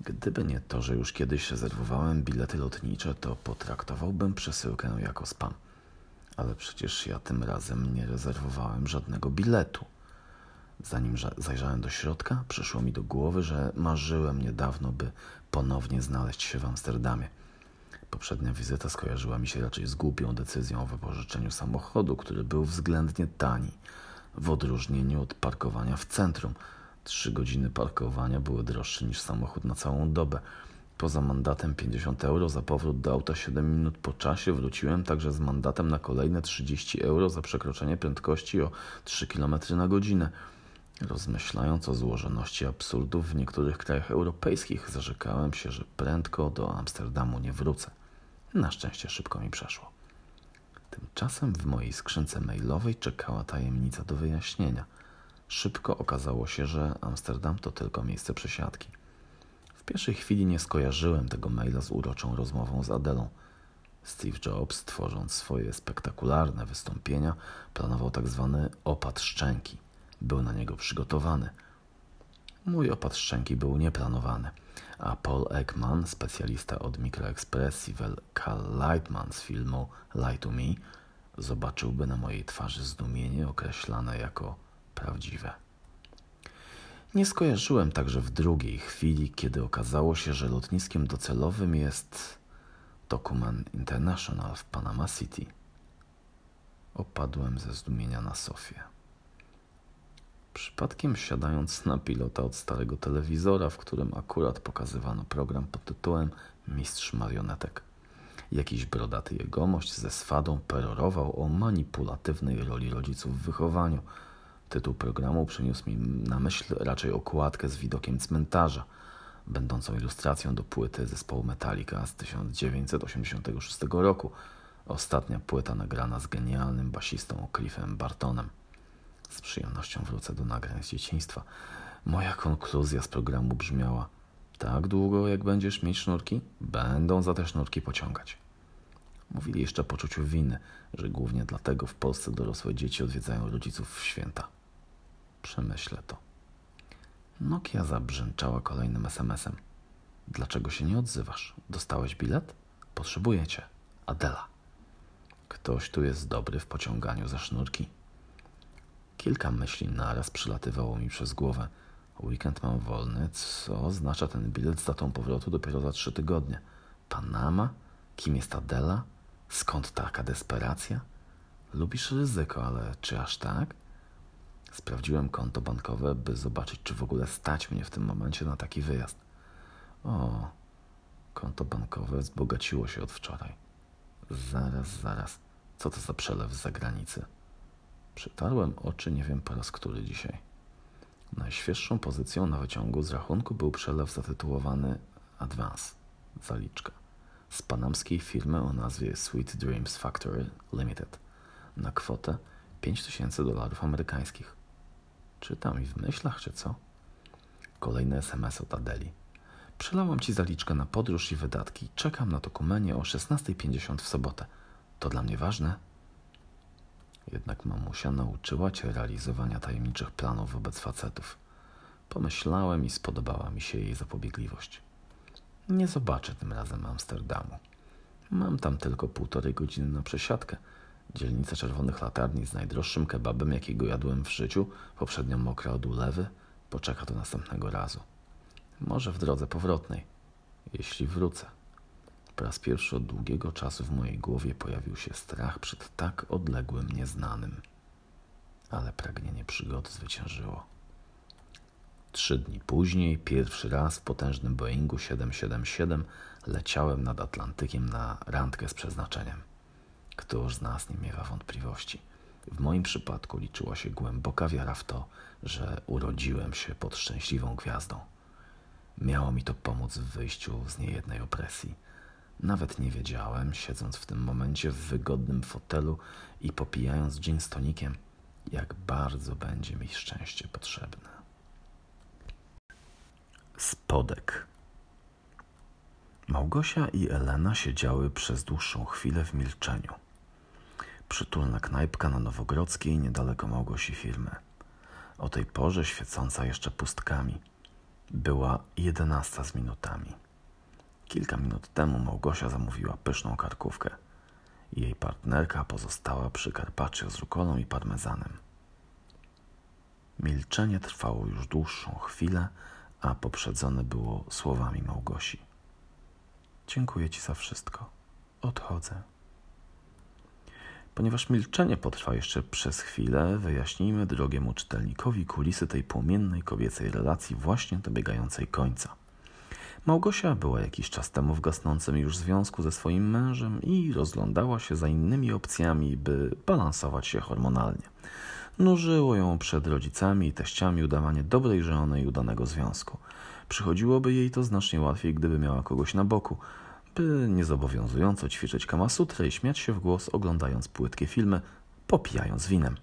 Gdyby nie to, że już kiedyś rezerwowałem bilety lotnicze, to potraktowałbym przesyłkę jako spam. Ale przecież ja tym razem nie rezerwowałem żadnego biletu. Zanim zajrzałem do środka, przyszło mi do głowy, że marzyłem niedawno, by ponownie znaleźć się w Amsterdamie. Poprzednia wizyta skojarzyła mi się raczej z głupią decyzją o wypożyczeniu samochodu, który był względnie tani, w odróżnieniu od parkowania w centrum – Trzy godziny parkowania były droższe niż samochód na całą dobę. Poza mandatem 50 euro za powrót do auta 7 minut po czasie wróciłem także z mandatem na kolejne 30 euro za przekroczenie prędkości o 3 km na godzinę. Rozmyślając o złożoności absurdów w niektórych krajach europejskich, zarzekałem się, że prędko do Amsterdamu nie wrócę. Na szczęście szybko mi przeszło. Tymczasem w mojej skrzynce mailowej czekała tajemnica do wyjaśnienia – Szybko okazało się, że Amsterdam to tylko miejsce przesiadki. W pierwszej chwili nie skojarzyłem tego maila z uroczą rozmową z Adelą. Steve Jobs, tworząc swoje spektakularne wystąpienia, planował tak zwany opad szczęki. Był na niego przygotowany. Mój opad szczęki był nieplanowany, a Paul Ekman, specjalista od mikroekspresji Cal Lightman z filmu Lie to Me, zobaczyłby na mojej twarzy zdumienie określane jako prawdziwe. Nie skojarzyłem także w drugiej chwili, kiedy okazało się, że lotniskiem docelowym jest Document International w Panama City. Opadłem ze zdumienia na sofie. Przypadkiem siadając na pilota od starego telewizora, w którym akurat pokazywano program pod tytułem Mistrz Marionetek. Jakiś brodaty jegomość ze swadą perorował o manipulatywnej roli rodziców w wychowaniu. Tytuł programu przyniósł mi na myśl raczej okładkę z widokiem cmentarza, będącą ilustracją do płyty zespołu Metallica z 1986 roku. Ostatnia płyta nagrana z genialnym basistą Cliffem Bartonem. Z przyjemnością wrócę do nagrań z dzieciństwa. Moja konkluzja z programu brzmiała: Tak długo, jak będziesz mieć sznurki, będą za te sznurki pociągać. Mówili jeszcze o poczuciu winy, że głównie dlatego w Polsce dorosłe dzieci odwiedzają rodziców w święta. Przemyślę to. Nokia zabrzęczała kolejnym SMS-em. Dlaczego się nie odzywasz? Dostałeś bilet? Potrzebujecie. Adela. Ktoś tu jest dobry w pociąganiu za sznurki. Kilka myśli naraz przylatywało mi przez głowę. Weekend mam wolny, co oznacza ten bilet z datą powrotu dopiero za trzy tygodnie. Panama? Kim jest Adela? Skąd taka desperacja? Lubisz ryzyko, ale czy aż tak? Sprawdziłem konto bankowe, by zobaczyć, czy w ogóle stać mnie w tym momencie na taki wyjazd. O, konto bankowe wzbogaciło się od wczoraj. Zaraz, zaraz. Co to za przelew z zagranicy? Przytarłem oczy, nie wiem po raz który dzisiaj. Najświeższą pozycją na wyciągu z rachunku był przelew zatytułowany Advance, zaliczka, z panamskiej firmy o nazwie Sweet Dreams Factory Limited na kwotę 5000 dolarów amerykańskich. Czytam i w myślach, czy co? Kolejny SMS od Adeli. Przelałam ci zaliczkę na podróż i wydatki. Czekam na dokumencie o 16.50 w sobotę. To dla mnie ważne? Jednak mamusia nauczyła cię realizowania tajemniczych planów wobec facetów. Pomyślałem i spodobała mi się jej zapobiegliwość. Nie zobaczę tym razem Amsterdamu. Mam tam tylko półtorej godziny na przesiadkę. Dzielnica Czerwonych Latarni z najdroższym kebabem, jakiego jadłem w życiu, poprzednio mokra od ulewy, poczeka do następnego razu. Może w drodze powrotnej, jeśli wrócę. Po raz pierwszy od długiego czasu w mojej głowie pojawił się strach przed tak odległym nieznanym. Ale pragnienie przygody zwyciężyło. Trzy dni później, pierwszy raz w potężnym Boeingu 777 leciałem nad Atlantykiem na randkę z przeznaczeniem. Któż z nas nie miewa wątpliwości? W moim przypadku liczyła się głęboka wiara w to, że urodziłem się pod szczęśliwą gwiazdą. Miało mi to pomóc w wyjściu z niejednej opresji nawet nie wiedziałem, siedząc w tym momencie w wygodnym fotelu i popijając dzień z tonikiem, jak bardzo będzie mi szczęście potrzebne. Spodek. Małgosia i Elena siedziały przez dłuższą chwilę w milczeniu. Przytulna knajpka na Nowogrodzkiej, niedaleko Małgosi firmy. O tej porze świecąca jeszcze pustkami. Była jedenasta z minutami. Kilka minut temu Małgosia zamówiła pyszną karkówkę. Jej partnerka pozostała przy karpaccio z rukolą i parmezanem. Milczenie trwało już dłuższą chwilę, a poprzedzone było słowami Małgosi. Dziękuję ci za wszystko. Odchodzę. Ponieważ milczenie potrwa jeszcze przez chwilę, wyjaśnijmy drogiemu czytelnikowi kulisy tej płomiennej kobiecej relacji właśnie dobiegającej końca. Małgosia była jakiś czas temu w gasnącym już związku ze swoim mężem i rozglądała się za innymi opcjami, by balansować się hormonalnie. Nużyło ją przed rodzicami i teściami udawanie dobrej żony i udanego związku. Przychodziłoby jej to znacznie łatwiej, gdyby miała kogoś na boku, by niezobowiązująco ćwiczyć kamasutrę i śmiać się w głos, oglądając płytkie filmy, popijając winem.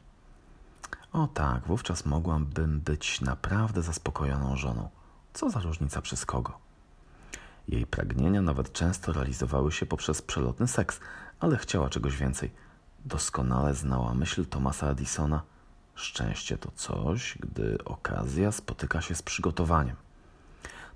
O tak, wówczas mogłabym być naprawdę zaspokojoną żoną. Co za różnica przez kogo? Jej pragnienia nawet często realizowały się poprzez przelotny seks, ale chciała czegoś więcej. Doskonale znała myśl Thomasa Edisona: Szczęście to coś, gdy okazja spotyka się z przygotowaniem.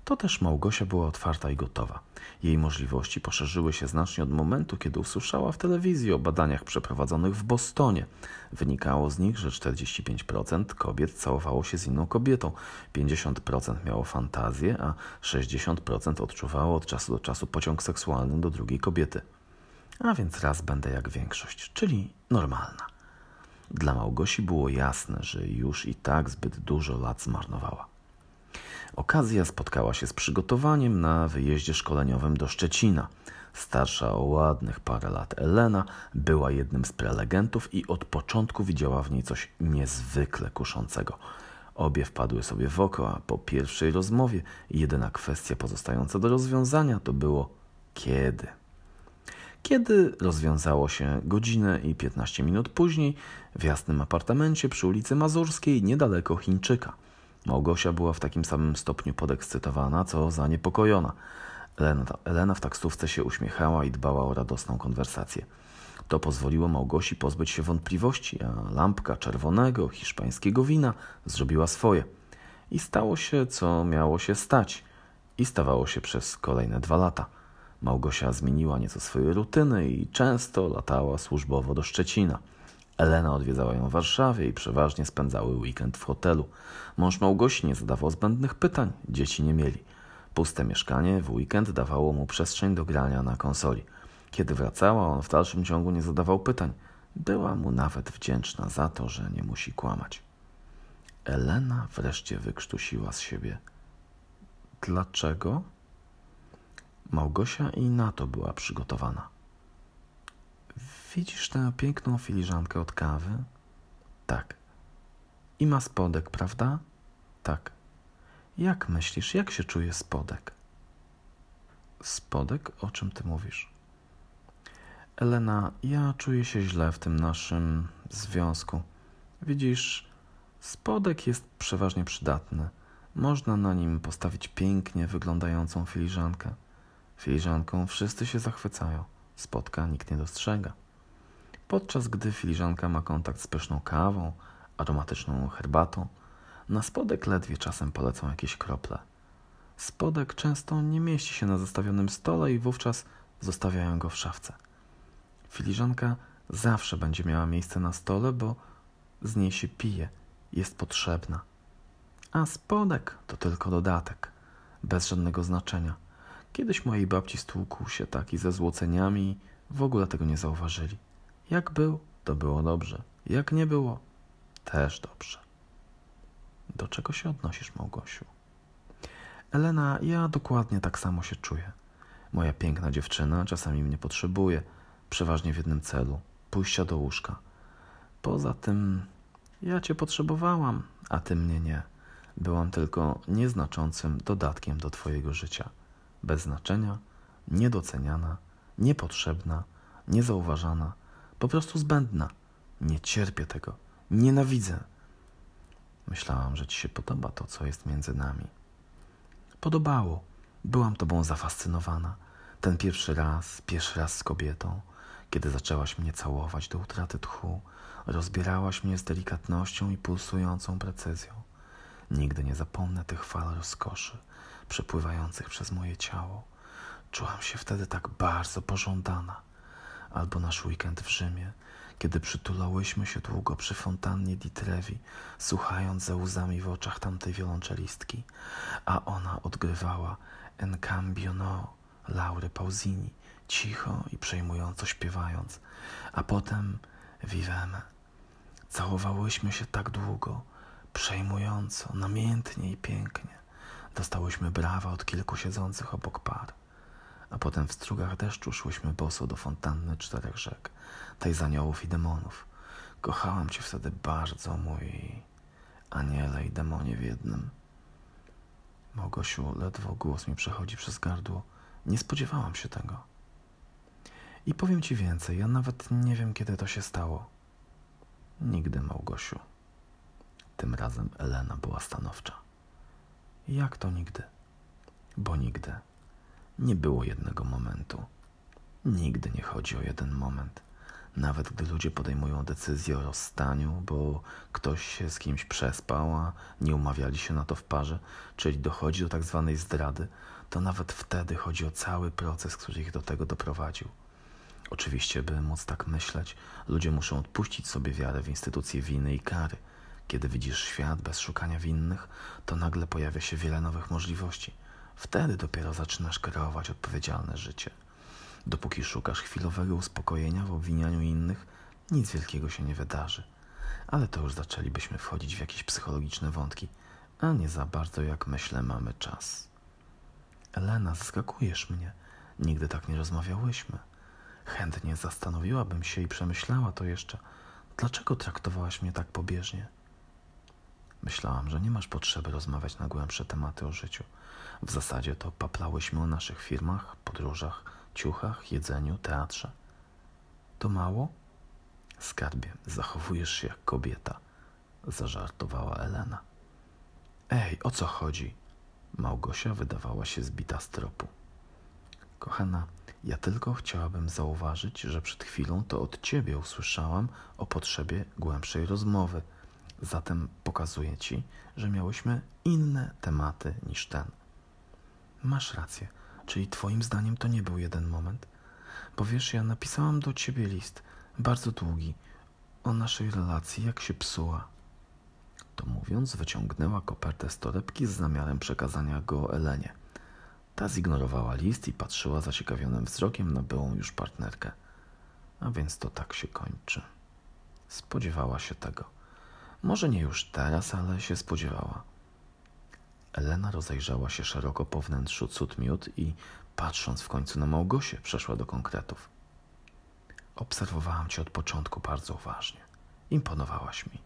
To też Małgosia była otwarta i gotowa. Jej możliwości poszerzyły się znacznie od momentu, kiedy usłyszała w telewizji o badaniach przeprowadzonych w Bostonie. Wynikało z nich, że 45% kobiet całowało się z inną kobietą, 50% miało fantazję, a 60% odczuwało od czasu do czasu pociąg seksualny do drugiej kobiety. A więc raz będę jak większość, czyli normalna. Dla Małgosi było jasne, że już i tak zbyt dużo lat zmarnowała. Okazja spotkała się z przygotowaniem na wyjeździe szkoleniowym do Szczecina. Starsza o ładnych parę lat Elena była jednym z prelegentów i od początku widziała w niej coś niezwykle kuszącego. Obie wpadły sobie w oko, a po pierwszej rozmowie jedyna kwestia pozostająca do rozwiązania to było kiedy. Kiedy rozwiązało się godzinę i 15 minut później w jasnym apartamencie przy ulicy Mazurskiej niedaleko Chińczyka – Małgosia była w takim samym stopniu podekscytowana, co zaniepokojona. Elena, Elena w taksówce się uśmiechała i dbała o radosną konwersację. To pozwoliło Małgosi pozbyć się wątpliwości, a lampka czerwonego, hiszpańskiego wina zrobiła swoje. I stało się, co miało się stać. I stawało się przez kolejne dwa lata. Małgosia zmieniła nieco swoje rutyny i często latała służbowo do Szczecina. Elena odwiedzała ją w Warszawie i przeważnie spędzały weekend w hotelu. Mąż Małgosi nie zadawał zbędnych pytań, dzieci nie mieli. Puste mieszkanie w weekend dawało mu przestrzeń do grania na konsoli. Kiedy wracała, on w dalszym ciągu nie zadawał pytań. Była mu nawet wdzięczna za to, że nie musi kłamać. Elena wreszcie wykrztusiła z siebie. Dlaczego? Małgosia i na to była przygotowana. Widzisz tę piękną filiżankę od kawy? Tak. I ma spodek, prawda? Tak. Jak myślisz, jak się czuje spodek? Spodek? O czym ty mówisz? Elena, ja czuję się źle w tym naszym związku. Widzisz, spodek jest przeważnie przydatny. Można na nim postawić pięknie wyglądającą filiżankę. Filiżanką wszyscy się zachwycają. Spodka nikt nie dostrzega podczas gdy filiżanka ma kontakt z pyszną kawą, aromatyczną herbatą, na spodek ledwie czasem polecą jakieś krople. Spodek często nie mieści się na zastawionym stole i wówczas zostawiają go w szafce. Filiżanka zawsze będzie miała miejsce na stole, bo z niej się pije, jest potrzebna. A spodek to tylko dodatek, bez żadnego znaczenia. Kiedyś mojej babci stłukł się taki ze złoceniami i w ogóle tego nie zauważyli. Jak był, to było dobrze. Jak nie było, też dobrze. Do czego się odnosisz, Małgosiu? Elena, ja dokładnie tak samo się czuję. Moja piękna dziewczyna czasami mnie potrzebuje, przeważnie w jednym celu pójścia do łóżka. Poza tym, ja cię potrzebowałam, a ty mnie nie. Byłam tylko nieznaczącym dodatkiem do twojego życia. Bez znaczenia, niedoceniana, niepotrzebna, niezauważana po prostu zbędna. Nie cierpię tego. Nienawidzę. Myślałam, że ci się podoba to, co jest między nami. Podobało. Byłam tobą zafascynowana. Ten pierwszy raz, pierwszy raz z kobietą, kiedy zaczęłaś mnie całować do utraty tchu, rozbierałaś mnie z delikatnością i pulsującą precyzją. Nigdy nie zapomnę tych fal rozkoszy przepływających przez moje ciało. Czułam się wtedy tak bardzo pożądana albo nasz weekend w Rzymie, kiedy przytulałyśmy się długo przy fontannie di Trevi, słuchając ze łzami w oczach tamtej wiolonczelistki, a ona odgrywała En cambio no Laury Pausini, cicho i przejmująco śpiewając, a potem Viveme. Całowałyśmy się tak długo, przejmująco, namiętnie i pięknie. Dostałyśmy brawa od kilku siedzących obok par a potem w strugach deszczu szłyśmy boso do fontanny czterech rzek, tej z aniołów i demonów. Kochałam cię wtedy bardzo, mój aniele i demonie w jednym. Małgosiu, ledwo głos mi przechodzi przez gardło. Nie spodziewałam się tego. I powiem ci więcej, ja nawet nie wiem, kiedy to się stało. Nigdy, Małgosiu. Tym razem Elena była stanowcza. Jak to nigdy? Bo nigdy. Nie było jednego momentu. Nigdy nie chodzi o jeden moment. Nawet gdy ludzie podejmują decyzję o rozstaniu, bo ktoś się z kimś przespał, a nie umawiali się na to w parze, czyli dochodzi do tak zwanej zdrady, to nawet wtedy chodzi o cały proces, który ich do tego doprowadził. Oczywiście, by móc tak myśleć, ludzie muszą odpuścić sobie wiarę w instytucje winy i kary. Kiedy widzisz świat bez szukania winnych, to nagle pojawia się wiele nowych możliwości. Wtedy dopiero zaczynasz kreować odpowiedzialne życie. Dopóki szukasz chwilowego uspokojenia w obwinianiu innych, nic wielkiego się nie wydarzy. Ale to już zaczęlibyśmy wchodzić w jakieś psychologiczne wątki, a nie za bardzo, jak myślę, mamy czas. Elena, zaskakujesz mnie. Nigdy tak nie rozmawiałyśmy. Chętnie zastanowiłabym się i przemyślała to jeszcze. Dlaczego traktowałaś mnie tak pobieżnie? Myślałam, że nie masz potrzeby rozmawiać na głębsze tematy o życiu. W zasadzie to paplałyśmy o naszych firmach, podróżach, ciuchach, jedzeniu, teatrze. To mało? Skarbie, zachowujesz się jak kobieta, zażartowała Elena. Ej, o co chodzi? Małgosia wydawała się zbita z tropu. Kochana, ja tylko chciałabym zauważyć, że przed chwilą to od ciebie usłyszałam o potrzebie głębszej rozmowy. Zatem pokazuję ci, że miałyśmy inne tematy niż ten. Masz rację, czyli twoim zdaniem to nie był jeden moment? Bo wiesz, ja napisałam do ciebie list, bardzo długi, o naszej relacji, jak się psuła. To mówiąc, wyciągnęła kopertę z torebki z zamiarem przekazania go Elenie. Ta zignorowała list i patrzyła zaciekawionym wzrokiem na byłą już partnerkę. A więc to tak się kończy. Spodziewała się tego. Może nie już teraz, ale się spodziewała. Elena rozejrzała się szeroko po wnętrzu cud miód i, patrząc w końcu na Małgosię, przeszła do konkretów. Obserwowałam cię od początku bardzo uważnie. Imponowałaś mi.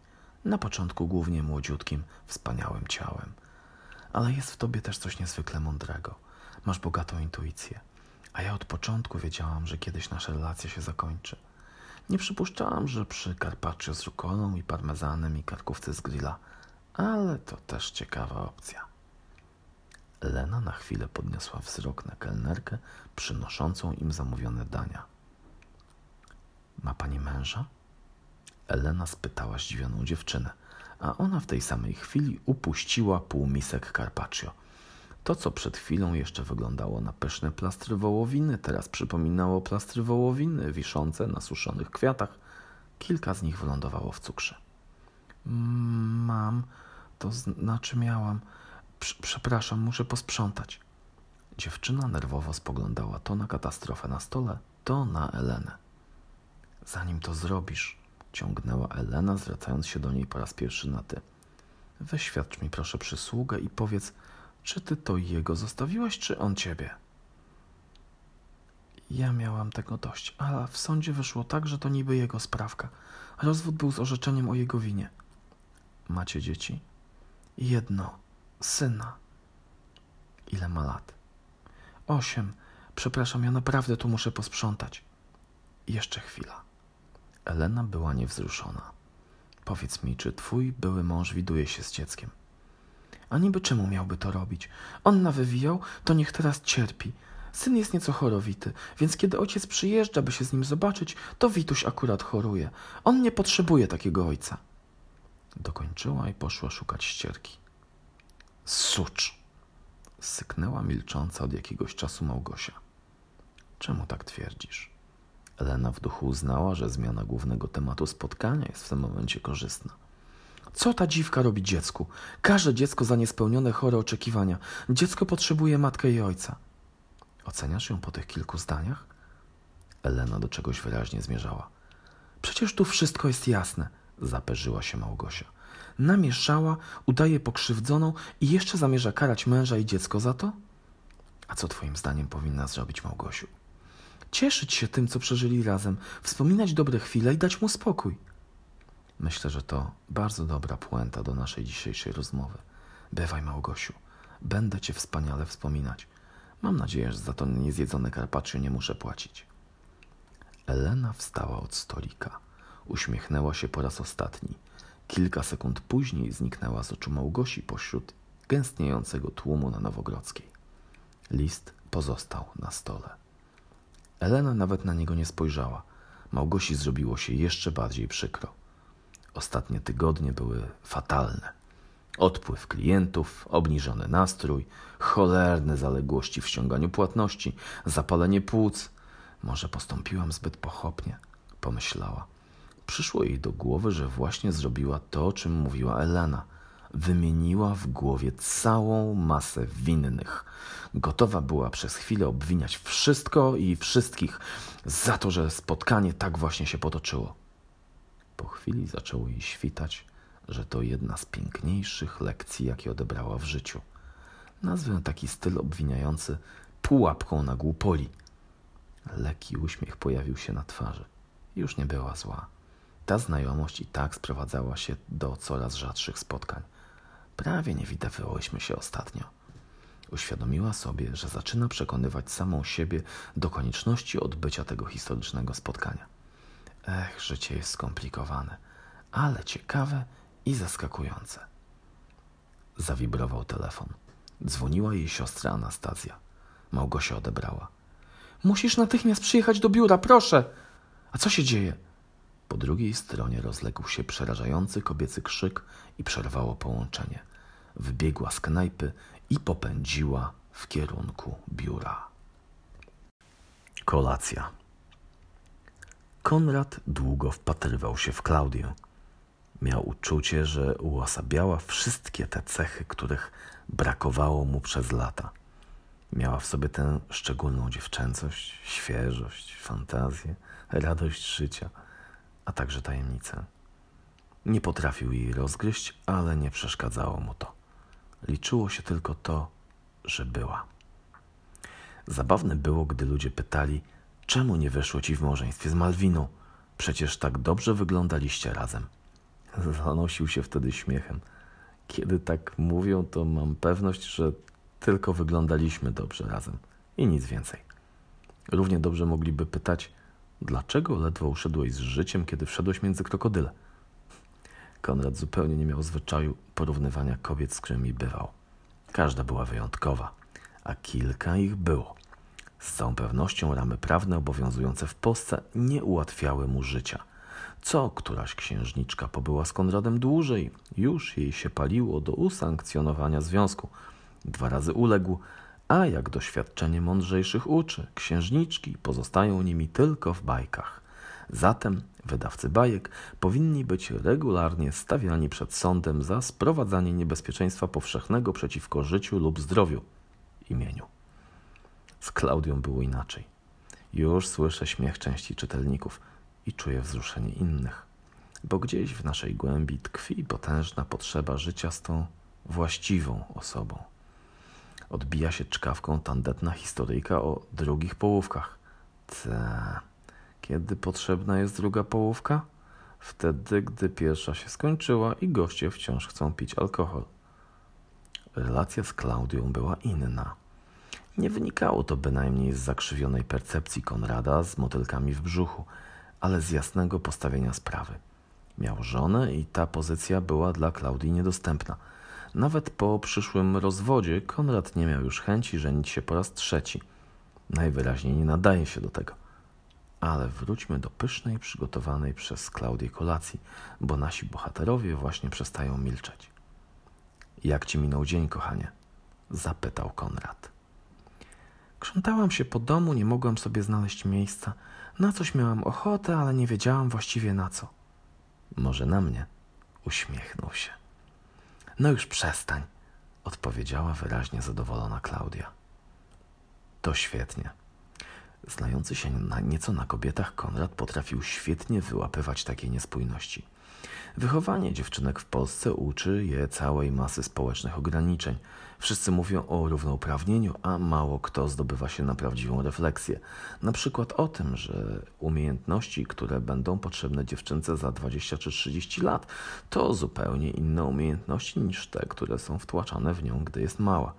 Na początku głównie młodziutkim, wspaniałym ciałem. Ale jest w tobie też coś niezwykle mądrego. Masz bogatą intuicję. A ja od początku wiedziałam, że kiedyś nasza relacja się zakończy. Nie przypuszczałam, że przy carpaccio z rukolą i parmezanem i karkówce z grilla, ale to też ciekawa opcja. Lena na chwilę podniosła wzrok na kelnerkę przynoszącą im zamówione dania. Ma pani męża? Elena spytała zdziwioną dziewczynę, a ona w tej samej chwili upuściła pół misek carpaccio. To, co przed chwilą jeszcze wyglądało na pyszne plastry wołowiny, teraz przypominało plastry wołowiny wiszące na suszonych kwiatach. Kilka z nich wylądowało w cukrze. Mam, to znaczy miałam. Przepraszam, muszę posprzątać. Dziewczyna nerwowo spoglądała to na katastrofę na stole, to na Elenę. Zanim to zrobisz, ciągnęła Elena, zwracając się do niej po raz pierwszy na ty. Wyświadcz mi proszę przysługę i powiedz, czy ty to jego zostawiłaś, czy on ciebie? Ja miałam tego dość, a w sądzie wyszło tak, że to niby jego sprawka. Rozwód był z orzeczeniem o jego winie. Macie dzieci? Jedno. Syna. Ile ma lat? Osiem. Przepraszam, ja naprawdę tu muszę posprzątać. Jeszcze chwila. Elena była niewzruszona. Powiedz mi, czy twój były mąż widuje się z dzieckiem? A niby czemu miałby to robić? On nawywijał, to niech teraz cierpi. Syn jest nieco chorowity, więc kiedy ojciec przyjeżdża, by się z nim zobaczyć, to Wituś akurat choruje. On nie potrzebuje takiego ojca. Dokończyła i poszła szukać ścierki. Sucz! Syknęła milcząca od jakiegoś czasu Małgosia. Czemu tak twierdzisz? Elena w duchu uznała, że zmiana głównego tematu spotkania jest w tym momencie korzystna. Co ta dziwka robi dziecku? Każde dziecko za niespełnione chore oczekiwania. Dziecko potrzebuje matkę i ojca. Oceniasz ją po tych kilku zdaniach? Elena do czegoś wyraźnie zmierzała. Przecież tu wszystko jest jasne, zaperzyła się Małgosia. Namieszała, udaje pokrzywdzoną i jeszcze zamierza karać męża i dziecko za to? A co twoim zdaniem powinna zrobić Małgosiu? Cieszyć się tym, co przeżyli razem, wspominać dobre chwile i dać mu spokój. Myślę, że to bardzo dobra puenta do naszej dzisiejszej rozmowy. Bywaj, Małgosiu. Będę cię wspaniale wspominać. Mam nadzieję, że za to niezjedzone carpaccio nie muszę płacić. Elena wstała od stolika. Uśmiechnęła się po raz ostatni. Kilka sekund później zniknęła z oczu Małgosi pośród gęstniejącego tłumu na Nowogrodzkiej. List pozostał na stole. Elena nawet na niego nie spojrzała. Małgosi zrobiło się jeszcze bardziej przykro. Ostatnie tygodnie były fatalne. Odpływ klientów, obniżony nastrój, cholerne zaległości w ściąganiu płatności, zapalenie płuc. Może postąpiłam zbyt pochopnie, pomyślała. Przyszło jej do głowy, że właśnie zrobiła to, o czym mówiła Elena. Wymieniła w głowie całą masę winnych. Gotowa była przez chwilę obwiniać wszystko i wszystkich za to, że spotkanie tak właśnie się potoczyło. Po chwili zaczęło jej świtać, że to jedna z piękniejszych lekcji, jakie odebrała w życiu. Nazwę taki styl obwiniający pułapką na głupoli. Lekki uśmiech pojawił się na twarzy. Już nie była zła. Ta znajomość i tak sprowadzała się do coraz rzadszych spotkań. Prawie nie widywałyśmy się ostatnio. Uświadomiła sobie, że zaczyna przekonywać samą siebie do konieczności odbycia tego historycznego spotkania. Ech, życie jest skomplikowane, ale ciekawe i zaskakujące. Zawibrował telefon. Dzwoniła jej siostra Anastazja. Małgosia odebrała. Musisz natychmiast przyjechać do biura, proszę. A co się dzieje? Po drugiej stronie rozległ się przerażający kobiecy krzyk i przerwało połączenie. Wybiegła z knajpy i popędziła w kierunku biura. Kolacja. Konrad długo wpatrywał się w Klaudię. Miał uczucie, że uosabiała wszystkie te cechy, których brakowało mu przez lata. Miała w sobie tę szczególną dziewczęcość, świeżość, fantazję, radość życia, a także tajemnicę. Nie potrafił jej rozgryźć, ale nie przeszkadzało mu to. Liczyło się tylko to, że była. Zabawne było, gdy ludzie pytali, czemu nie wyszło ci w małżeństwie z Malwiną? Przecież tak dobrze wyglądaliście razem. Zanosił się wtedy śmiechem. Kiedy tak mówią, to mam pewność, że tylko wyglądaliśmy dobrze razem i nic więcej. Równie dobrze mogliby pytać, dlaczego ledwo uszedłeś z życiem, kiedy wszedłeś między krokodyle? Konrad zupełnie nie miał zwyczaju porównywania kobiet, z którymi bywał. Każda była wyjątkowa, a kilka ich było. Z całą pewnością ramy prawne obowiązujące w Polsce nie ułatwiały mu życia. Co któraś księżniczka pobyła z Konradem dłużej, już jej się paliło do usankcjonowania związku. Dwa razy uległ, a jak doświadczenie mądrzejszych uczy, księżniczki pozostają nimi tylko w bajkach. Zatem wydawcy bajek powinni być regularnie stawiani przed sądem za sprowadzanie niebezpieczeństwa powszechnego przeciwko życiu lub zdrowiu imieniu. Z Klaudią było inaczej. Już słyszę śmiech części czytelników i czuję wzruszenie innych, bo gdzieś w naszej głębi tkwi potężna potrzeba życia z tą właściwą osobą. Odbija się czkawką tandetna historyjka o drugich połówkach. Te. Kiedy potrzebna jest druga połówka? Wtedy, gdy pierwsza się skończyła i goście wciąż chcą pić alkohol. Relacja z Klaudią była inna. Nie wynikało to bynajmniej z zakrzywionej percepcji Konrada z motylkami w brzuchu, ale z jasnego postawienia sprawy. Miał żonę i ta pozycja była dla Klaudii niedostępna. Nawet po przyszłym rozwodzie Konrad nie miał już chęci żenić się po raz trzeci. Najwyraźniej nie nadaje się do tego. Ale wróćmy do pysznej, przygotowanej przez Klaudię kolacji, bo nasi bohaterowie właśnie przestają milczeć. Jak ci minął dzień, kochanie? zapytał Konrad. Krzątałam się po domu, nie mogłam sobie znaleźć miejsca. Na coś miałam ochotę, ale nie wiedziałam właściwie na co. Może na mnie? Uśmiechnął się. No już przestań, odpowiedziała wyraźnie zadowolona Klaudia. To świetnie. Znający się na nieco na kobietach, Konrad potrafił świetnie wyłapywać takie niespójności. Wychowanie dziewczynek w Polsce uczy je całej masy społecznych ograniczeń. Wszyscy mówią o równouprawnieniu, a mało kto zdobywa się na prawdziwą refleksję. Na przykład o tym, że umiejętności, które będą potrzebne dziewczynce za 20 czy 30 lat, to zupełnie inne umiejętności niż te, które są wtłaczane w nią, gdy jest mała.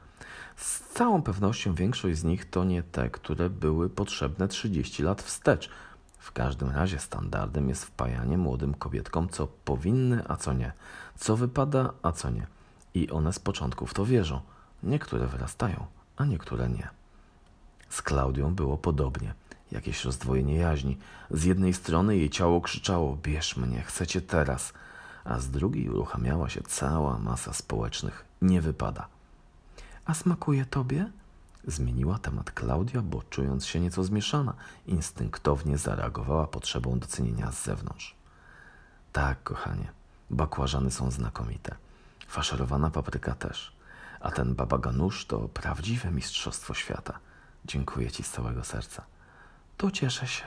Z całą pewnością większość z nich to nie te, które były potrzebne 30 lat wstecz. W każdym razie standardem jest wpajanie młodym kobietkom, co powinny, a co nie, co wypada, a co nie. I one z początku w to wierzą. Niektóre wyrastają, a niektóre nie. Z Klaudią było podobnie. Jakieś rozdwojenie jaźni. Z jednej strony jej ciało krzyczało: Bierz mnie, chcecie teraz, a z drugiej uruchamiała się cała masa społecznych: Nie wypada. A smakuje tobie? Zmieniła temat Klaudia, bo czując się nieco zmieszana, instynktownie zareagowała potrzebą docenienia z zewnątrz. Tak, kochanie, bakłażany są znakomite. Faszerowana papryka też. A ten babaganusz to prawdziwe mistrzostwo świata. Dziękuję ci z całego serca. To cieszę się.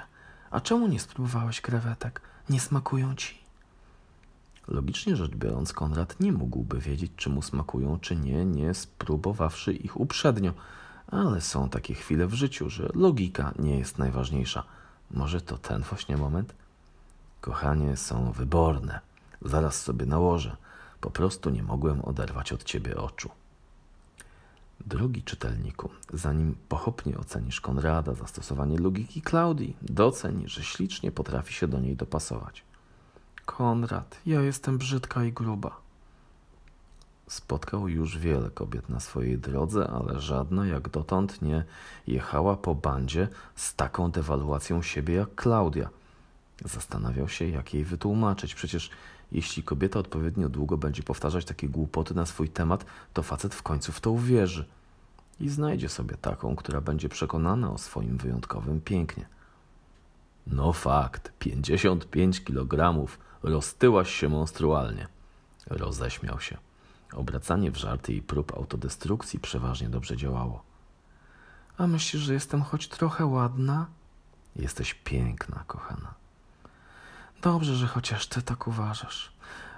A czemu nie spróbowałeś krewetek? Nie smakują ci? Logicznie rzecz biorąc, Konrad nie mógłby wiedzieć, czy mu smakują, czy nie, nie spróbowawszy ich uprzednio. Ale są takie chwile w życiu, że logika nie jest najważniejsza. Może to ten właśnie moment? Kochanie, są wyborne. Zaraz sobie nałożę. Po prostu nie mogłem oderwać od ciebie oczu. Drogi czytelniku, zanim pochopnie ocenisz Konrada zastosowanie logiki Klaudii, doceń, że ślicznie potrafi się do niej dopasować. Konrad, ja jestem brzydka i gruba. Spotkał już wiele kobiet na swojej drodze, ale żadna jak dotąd nie jechała po bandzie z taką dewaluacją siebie jak Klaudia. Zastanawiał się, jak jej wytłumaczyć. Przecież jeśli kobieta odpowiednio długo będzie powtarzać takie głupoty na swój temat, to facet w końcu w to uwierzy i znajdzie sobie taką, która będzie przekonana o swoim wyjątkowym pięknie. No fakt, 55 kilogramów, roztyłaś się monstrualnie. Roześmiał się. Obracanie w żarty i prób autodestrukcji przeważnie dobrze działało. A myślisz, że jestem choć trochę ładna? Jesteś piękna, kochana. Dobrze, że chociaż ty tak uważasz.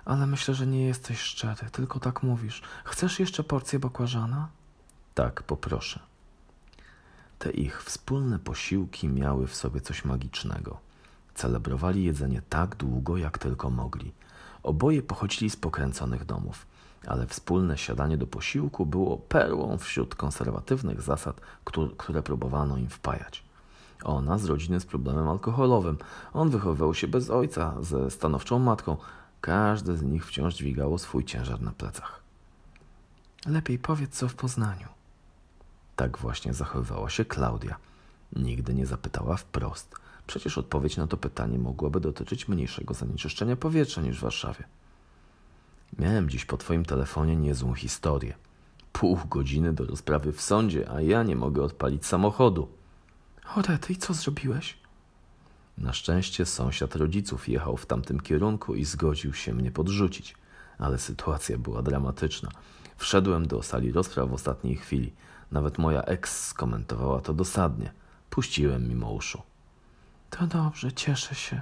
Ale myślę, że nie jesteś szczery, tylko tak mówisz. Chcesz jeszcze porcję bakłażana? Tak, poproszę. Te ich wspólne posiłki miały w sobie coś magicznego. Celebrowali jedzenie tak długo, jak tylko mogli. Oboje pochodzili z pokręconych domów, ale wspólne siadanie do posiłku było perłą wśród konserwatywnych zasad, które próbowano im wpajać. Ona z rodziny z problemem alkoholowym. On wychowywał się bez ojca, ze stanowczą matką. Każde z nich wciąż dźwigało swój ciężar na plecach. Lepiej powiedz co w Poznaniu. Tak właśnie zachowywała się Klaudia. Nigdy nie zapytała wprost. Przecież odpowiedź na to pytanie mogłaby dotyczyć mniejszego zanieczyszczenia powietrza niż w Warszawie. Miałem dziś po twoim telefonie niezłą historię. Pół godziny do rozprawy w sądzie, a ja nie mogę odpalić samochodu. Orety, i co zrobiłeś? Na szczęście sąsiad rodziców jechał w tamtym kierunku i zgodził się mnie podrzucić. Ale sytuacja była dramatyczna. Wszedłem do sali rozpraw w ostatniej chwili. Nawet moja ex skomentowała to dosadnie. Puściłem mimo uszu. To dobrze, cieszę się.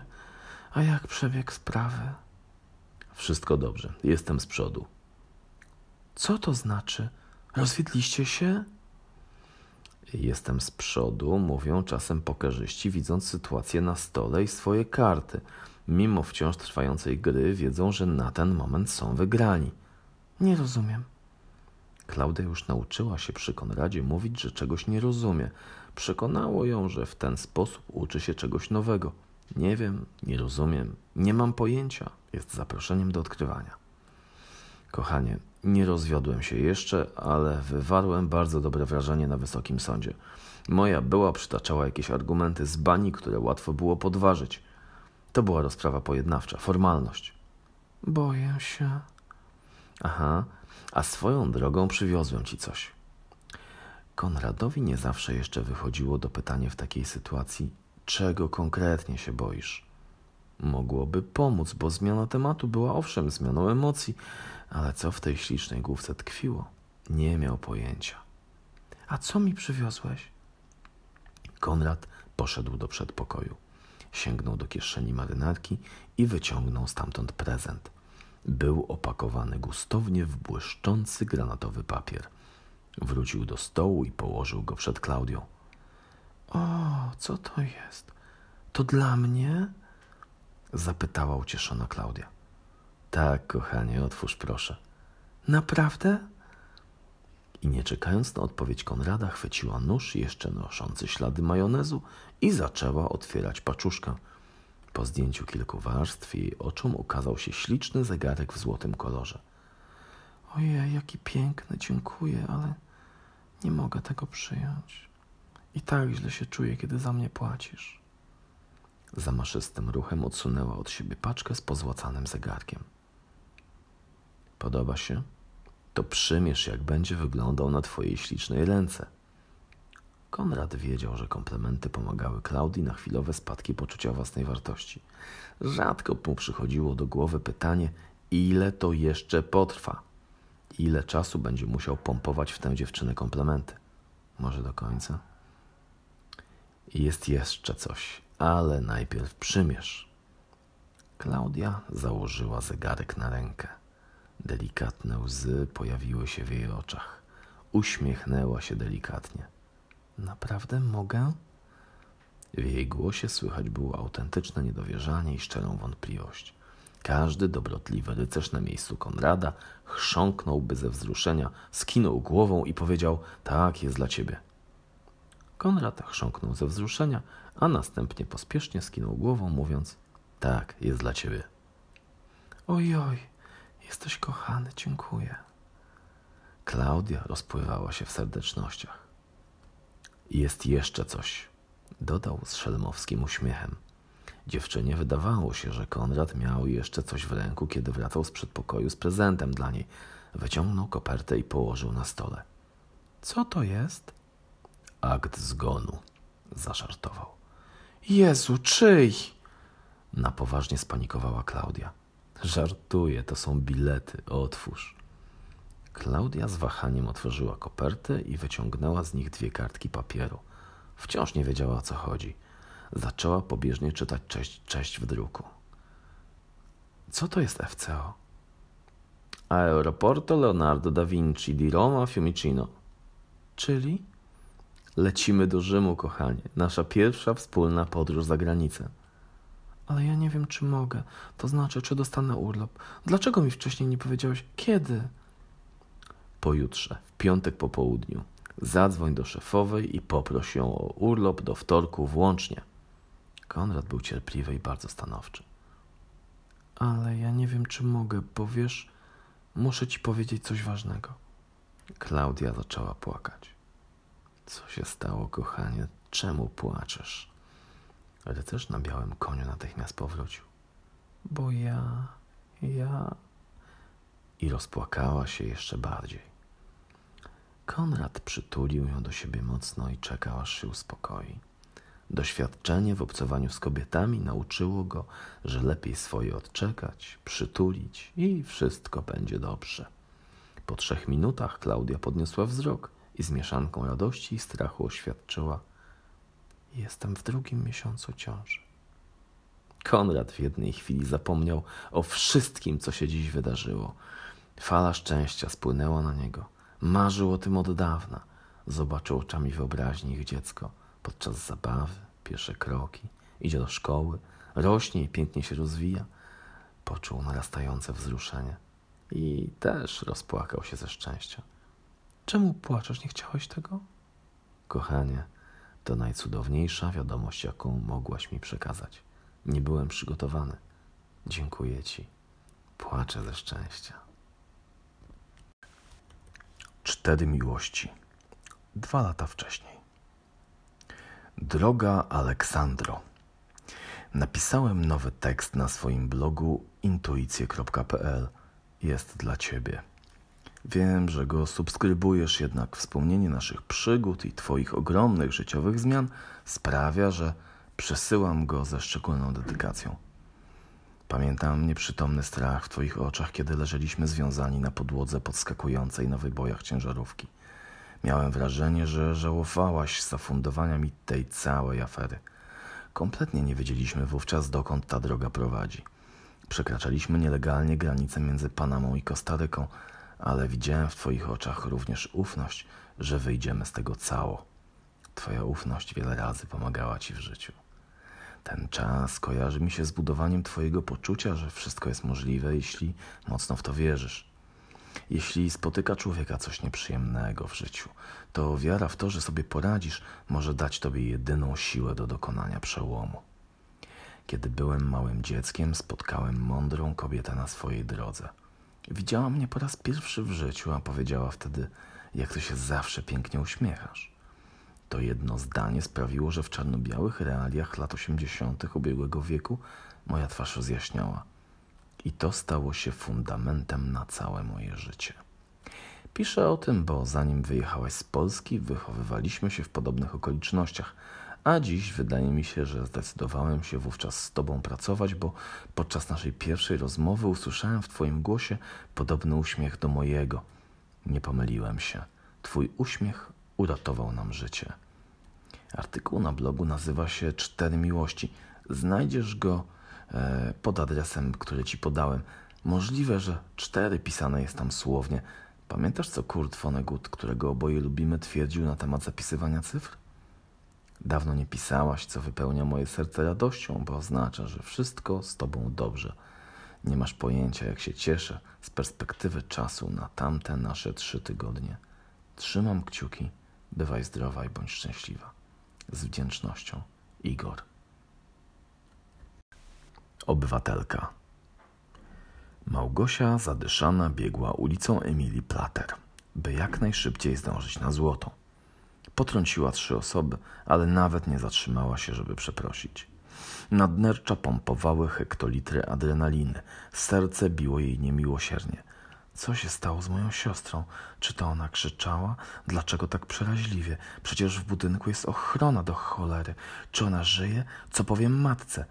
A jak przebieg sprawy? Wszystko dobrze. Jestem z przodu. Co to znaczy? Rozwiedliście się? Jestem z przodu, mówią czasem pokerzyści, widząc sytuację na stole i swoje karty. Mimo wciąż trwającej gry, wiedzą, że na ten moment są wygrani. Nie rozumiem. Klaudia już nauczyła się przy Konradzie mówić, że czegoś nie rozumie. Przekonało ją, że w ten sposób uczy się czegoś nowego. Nie wiem, nie rozumiem, nie mam pojęcia. Jest zaproszeniem do odkrywania. Kochanie, nie rozwiodłem się jeszcze, ale wywarłem bardzo dobre wrażenie na Wysokim Sądzie. Moja była przytaczała jakieś argumenty z bani, które łatwo było podważyć. To była rozprawa pojednawcza, formalność. Boję się. Aha, a swoją drogą przywiozłem ci coś. Konradowi nie zawsze jeszcze wychodziło do pytania w takiej sytuacji, czego konkretnie się boisz. Mogłoby pomóc, bo zmiana tematu była owszem zmianą emocji, ale co w tej ślicznej główce tkwiło? Nie miał pojęcia. A co mi przywiozłeś? Konrad poszedł do przedpokoju. Sięgnął do kieszeni marynarki i wyciągnął stamtąd prezent. Był opakowany gustownie w błyszczący granatowy papier. Wrócił do stołu i położył go przed Klaudią. O, co to jest? To dla mnie? Zapytała ucieszona Klaudia. Tak, kochanie, otwórz proszę. Naprawdę? I nie czekając na odpowiedź Konrada, chwyciła nóż jeszcze noszący ślady majonezu i zaczęła otwierać paczuszkę. Po zdjęciu kilku warstw jej oczom ukazał się śliczny zegarek w złotym kolorze. Ojej, jaki piękny, dziękuję, ale nie mogę tego przyjąć. I tak źle się czuję, kiedy za mnie płacisz. Zamaszystym ruchem odsunęła od siebie paczkę z pozłacanym zegarkiem. Podoba się? To przymierz, jak będzie wyglądał na twojej ślicznej ręce. Konrad wiedział, że komplementy pomagały Klaudii na chwilowe spadki poczucia własnej wartości. Rzadko mu przychodziło do głowy pytanie, ile to jeszcze potrwa? Ile czasu będzie musiał pompować w tę dziewczynę komplementy? Może do końca? Jest jeszcze coś, ale najpierw przymierz. Klaudia założyła zegarek na rękę. Delikatne łzy pojawiły się w jej oczach. Uśmiechnęła się delikatnie. Naprawdę mogę? W jej głosie słychać było autentyczne niedowierzanie i szczerą wątpliwość. Każdy dobrotliwy rycerz na miejscu Konrada chrząknąłby ze wzruszenia, skinął głową i powiedział: Tak, jest dla ciebie. Konrad chrząknął ze wzruszenia, a następnie pospiesznie skinął głową, mówiąc: Tak, jest dla ciebie. Ojoj, jesteś kochany, dziękuję. Klaudia rozpływała się w serdecznościach. Jest jeszcze coś, dodał z szelmowskim uśmiechem. Dziewczynie wydawało się, że Konrad miał jeszcze coś w ręku, kiedy wracał z przedpokoju z prezentem dla niej. Wyciągnął kopertę i położył na stole. Co to jest? Akt zgonu, zażartował. Jezu, czyj? Na poważnie spanikowała Klaudia. Żartuję, to są bilety, otwórz. Klaudia z wahaniem otworzyła kopertę i wyciągnęła z nich dwie kartki papieru. Wciąż nie wiedziała o co chodzi. Zaczęła pobieżnie czytać cześć, cześć w druku. Co to jest FCO? Aeroporto Leonardo da Vinci di Roma Fiumicino. Czyli? Lecimy do Rzymu, kochanie. Nasza pierwsza wspólna podróż za granicę. Ale ja nie wiem, czy mogę. To znaczy, czy dostanę urlop. Dlaczego mi wcześniej nie powiedziałeś, kiedy? Pojutrze, w piątek po południu. Zadzwoń do szefowej i poproś ją o urlop do wtorku włącznie. Konrad był cierpliwy i bardzo stanowczy. Ale ja nie wiem, czy mogę, bo wiesz, muszę ci powiedzieć coś ważnego. Klaudia zaczęła płakać. Co się stało, kochanie? Czemu płaczesz? Rycerz na białym koniu natychmiast powrócił. Bo ja, ja. I rozpłakała się jeszcze bardziej. Konrad przytulił ją do siebie mocno i czekał, aż się uspokoi. Doświadczenie w obcowaniu z kobietami nauczyło go, że lepiej swoje odczekać, przytulić i wszystko będzie dobrze. Po trzech minutach Klaudia podniosła wzrok i z mieszanką radości i strachu oświadczyła: Jestem w drugim miesiącu ciąży. Konrad w jednej chwili zapomniał o wszystkim, co się dziś wydarzyło. Fala szczęścia spłynęła na niego. Marzył o tym od dawna. Zobaczył oczami wyobraźni ich dziecko podczas zabawy, pierwsze kroki, idzie do szkoły, rośnie i pięknie się rozwija. Poczuł narastające wzruszenie i też rozpłakał się ze szczęścia. Czemu płaczesz? Nie chciałeś tego? Kochanie, to najcudowniejsza wiadomość, jaką mogłaś mi przekazać. Nie byłem przygotowany. Dziękuję ci. Płaczę ze szczęścia. Cztery miłości. Dwa lata wcześniej. Droga Aleksandro. Napisałem nowy tekst na swoim blogu intuicje.pl. Jest dla ciebie. Wiem, że go subskrybujesz, jednak wspomnienie naszych przygód i Twoich ogromnych życiowych zmian sprawia, że przesyłam go ze szczególną dedykacją. Pamiętam nieprzytomny strach w Twoich oczach, kiedy leżeliśmy związani na podłodze podskakującej na wybojach ciężarówki. Miałem wrażenie, że żałowałaś zafundowania mi tej całej afery. Kompletnie nie wiedzieliśmy wówczas, dokąd ta droga prowadzi. Przekraczaliśmy nielegalnie granicę między Panamą i Kostaryką, ale widziałem w Twoich oczach również ufność, że wyjdziemy z tego cało. Twoja ufność wiele razy pomagała Ci w życiu. Ten czas kojarzy mi się z budowaniem Twojego poczucia, że wszystko jest możliwe, jeśli mocno w to wierzysz. Jeśli spotyka człowieka coś nieprzyjemnego w życiu, to wiara w to, że sobie poradzisz, może dać Tobie jedyną siłę do dokonania przełomu. Kiedy byłem małym dzieckiem, spotkałem mądrą kobietę na swojej drodze. Widziała mnie po raz pierwszy w życiu, a powiedziała wtedy, jak to się zawsze pięknie uśmiechasz. To jedno zdanie sprawiło, że w czarno-białych realiach lat 80. ubiegłego wieku moja twarz rozjaśniała. I to stało się fundamentem na całe moje życie. Piszę o tym, bo zanim wyjechałaś z Polski, wychowywaliśmy się w podobnych okolicznościach, a dziś wydaje mi się, że zdecydowałem się wówczas z Tobą pracować, bo podczas naszej pierwszej rozmowy usłyszałem w Twoim głosie podobny uśmiech do mojego. Nie pomyliłem się. Twój uśmiech uratował nam życie. Artykuł na blogu nazywa się Cztery Miłości. Znajdziesz go e, pod adresem, który Ci podałem. Możliwe, że cztery pisane jest tam słownie. Pamiętasz, co Kurt Vonnegut, którego oboje lubimy, twierdził na temat zapisywania cyfr? Dawno nie pisałaś, co wypełnia moje serce radością, bo oznacza, że wszystko z tobą dobrze. Nie masz pojęcia, jak się cieszę z perspektywy czasu na tamte nasze trzy tygodnie. Trzymam kciuki, bywaj zdrowa i bądź szczęśliwa. Z wdzięcznością, Igor. Obywatelka. Małgosia zadyszana biegła ulicą Emilii Plater, by jak najszybciej zdążyć na złoto. Potrąciła trzy osoby, ale nawet nie zatrzymała się, żeby przeprosić. Nadnercza pompowały hektolitry adrenaliny. Serce biło jej niemiłosiernie. Co się stało z moją siostrą? Czy to ona krzyczała? Dlaczego tak przeraźliwie? Przecież w budynku jest ochrona do cholery. Czy ona żyje? Co powiem matce?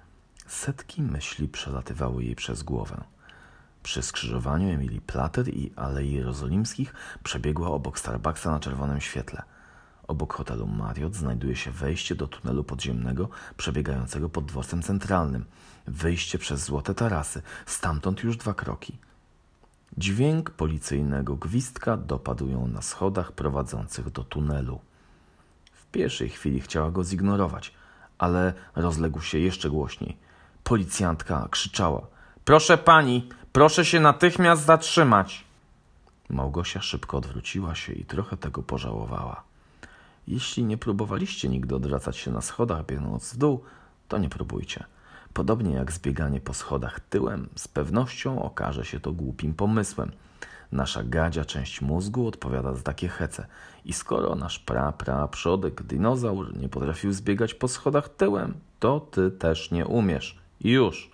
Setki myśli przelatywały jej przez głowę. Przy skrzyżowaniu Emilii Plater i Alei Jerozolimskich przebiegła obok Starbucksa na czerwonym świetle. Obok hotelu Marriott znajduje się wejście do tunelu podziemnego przebiegającego pod dworcem centralnym. Wyjście przez złote tarasy, stamtąd już dwa kroki. Dźwięk policyjnego gwizdka dopadł ją na schodach prowadzących do tunelu. W pierwszej chwili chciała go zignorować, ale rozległ się jeszcze głośniej. Policjantka krzyczała: Proszę pani, proszę się natychmiast zatrzymać! Małgosia szybko odwróciła się i trochę tego pożałowała. Jeśli nie próbowaliście nigdy odwracać się na schodach biegnąc w dół, to nie próbujcie. Podobnie jak zbieganie po schodach tyłem, z pewnością okaże się to głupim pomysłem. Nasza gadzia część mózgu odpowiada za takie hece. I skoro nasz pra, pra, przodek, dinozaur nie potrafił zbiegać po schodach tyłem, to ty też nie umiesz. Już.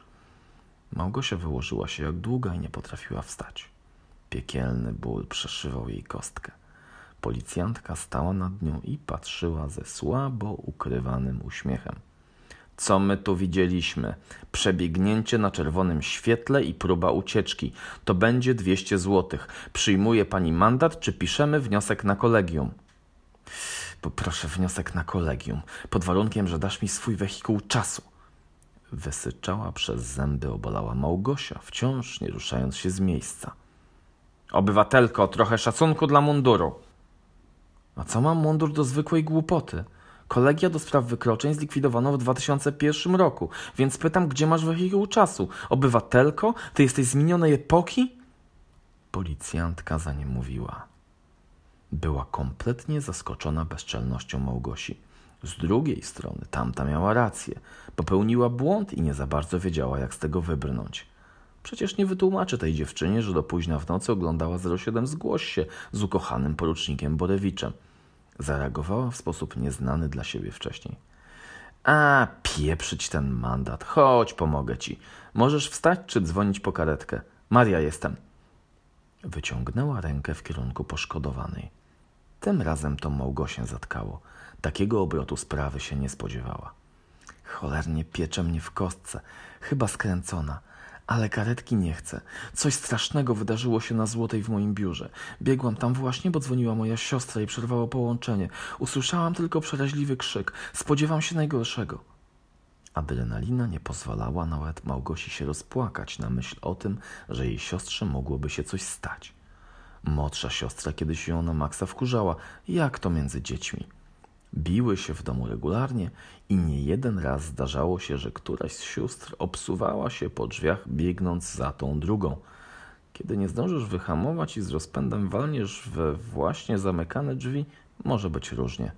Małgosia wyłożyła się jak długa i nie potrafiła wstać. Piekielny ból przeszywał jej kostkę. Policjantka stała nad nią i patrzyła ze słabo ukrywanym uśmiechem. Co my tu widzieliśmy? Przebiegnięcie na czerwonym świetle i próba ucieczki. To będzie 200 złotych. Przyjmuje pani mandat, czy piszemy wniosek na kolegium? Poproszę wniosek na kolegium, pod warunkiem, że dasz mi swój wehikuł czasu. Wysyczała przez zęby obolała Małgosia, wciąż nie ruszając się z miejsca. Obywatelko, trochę szacunku dla munduru. A co mam mundur do zwykłej głupoty? Kolegia do spraw wykroczeń zlikwidowano w 2001 roku, więc pytam, gdzie masz wehikuł czasu? Obywatelko? Ty jesteś z minionej epoki? Policjantka za nie mówiła. Była kompletnie zaskoczona bezczelnością Małgosi. Z drugiej strony tamta miała rację. Popełniła błąd i nie za bardzo wiedziała, jak z tego wybrnąć. Przecież nie wytłumaczy tej dziewczynie, że do późna w nocy oglądała 07 Zgłoś się z ukochanym porucznikiem Borewiczem. Zareagowała w sposób nieznany dla siebie wcześniej. A, pieprzyć ten mandat. Chodź, pomogę ci. Możesz wstać czy dzwonić po karetkę. Maria jestem. Wyciągnęła rękę w kierunku poszkodowanej. Tym razem to Małgosię zatkało. Takiego obrotu sprawy się nie spodziewała. Cholernie piecze mnie w kostce, chyba skręcona. Ale karetki nie chcę. Coś strasznego wydarzyło się na Złotej w moim biurze. Biegłam tam właśnie, bo dzwoniła moja siostra i przerwało połączenie. Usłyszałam tylko przeraźliwy krzyk. Spodziewam się najgorszego. Adrenalina nie pozwalała nawet Małgosi się rozpłakać na myśl o tym, że jej siostrze mogłoby się coś stać. Młodsza siostra kiedyś ją na maksa wkurzała. Jak to między dziećmi? Biły się w domu regularnie i nie jeden raz zdarzało się, że któraś z sióstr obsuwała się po drzwiach, biegnąc za tą drugą. Kiedy nie zdążysz wyhamować i z rozpędem walniesz we właśnie zamykane drzwi, może być różnie.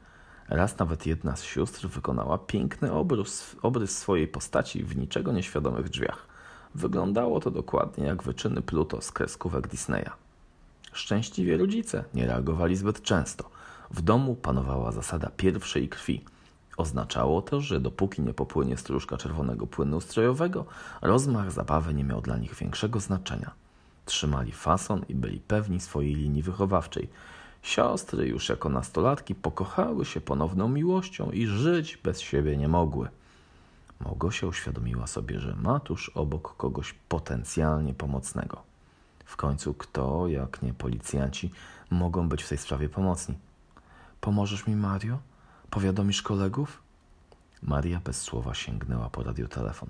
Raz nawet jedna z sióstr wykonała piękny obrys, obrys swojej postaci w niczego nieświadomych drzwiach. Wyglądało to dokładnie jak wyczyny Pluto z kreskówek Disneya. Szczęśliwie rodzice nie reagowali zbyt często – W domu panowała zasada pierwszej krwi. Oznaczało to, że dopóki nie popłynie stróżka czerwonego płynu ustrojowego, rozmach zabawy nie miał dla nich większego znaczenia. Trzymali fason i byli pewni swojej linii wychowawczej. Siostry już jako nastolatki pokochały się ponowną miłością i żyć bez siebie nie mogły. Małgosia uświadomiła sobie, że ma tuż obok kogoś potencjalnie pomocnego. W końcu kto, jak nie policjanci, mogą być w tej sprawie pomocni? Pomożesz mi, Mario? Powiadomisz kolegów? Maria bez słowa sięgnęła po radiotelefon.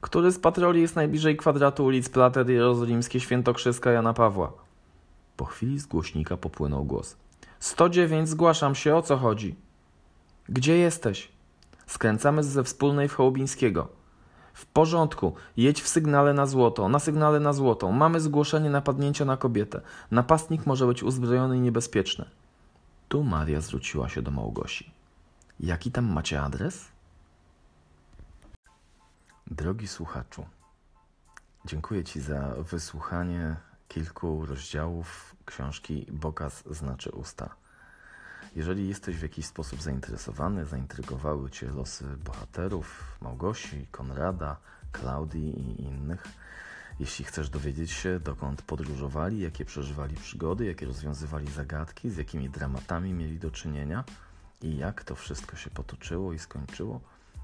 Który z patroli jest najbliżej kwadratu ulic Plater Jerozolimskie Świętokrzyska Jana Pawła? Po chwili z głośnika popłynął głos. 109, zgłaszam się, o co chodzi? Gdzie jesteś? Skręcamy ze wspólnej w Hołubińskiego. W porządku, jedź w sygnale na złoto, na sygnale na złotą. Mamy zgłoszenie napadnięcia na kobietę. Napastnik może być uzbrojony i niebezpieczny. Tu Maria zwróciła się do Małgosi. Jaki tam macie adres? Drogi słuchaczu, dziękuję Ci za wysłuchanie kilku rozdziałów książki Bokaz znaczy usta. Jeżeli jesteś w jakiś sposób zainteresowany, zaintrygowały Cię losy bohaterów Małgosi, Konrada, Klaudii i innych, jeśli chcesz dowiedzieć się, dokąd podróżowali, jakie przeżywali przygody, jakie rozwiązywali zagadki, z jakimi dramatami mieli do czynienia i jak to wszystko się potoczyło i skończyło,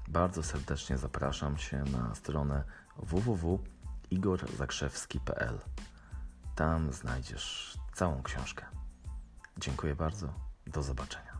bardzo serdecznie zapraszam się na stronę www.igorzakrzewski.pl. Tam znajdziesz całą książkę. Dziękuję bardzo. Do zobaczenia.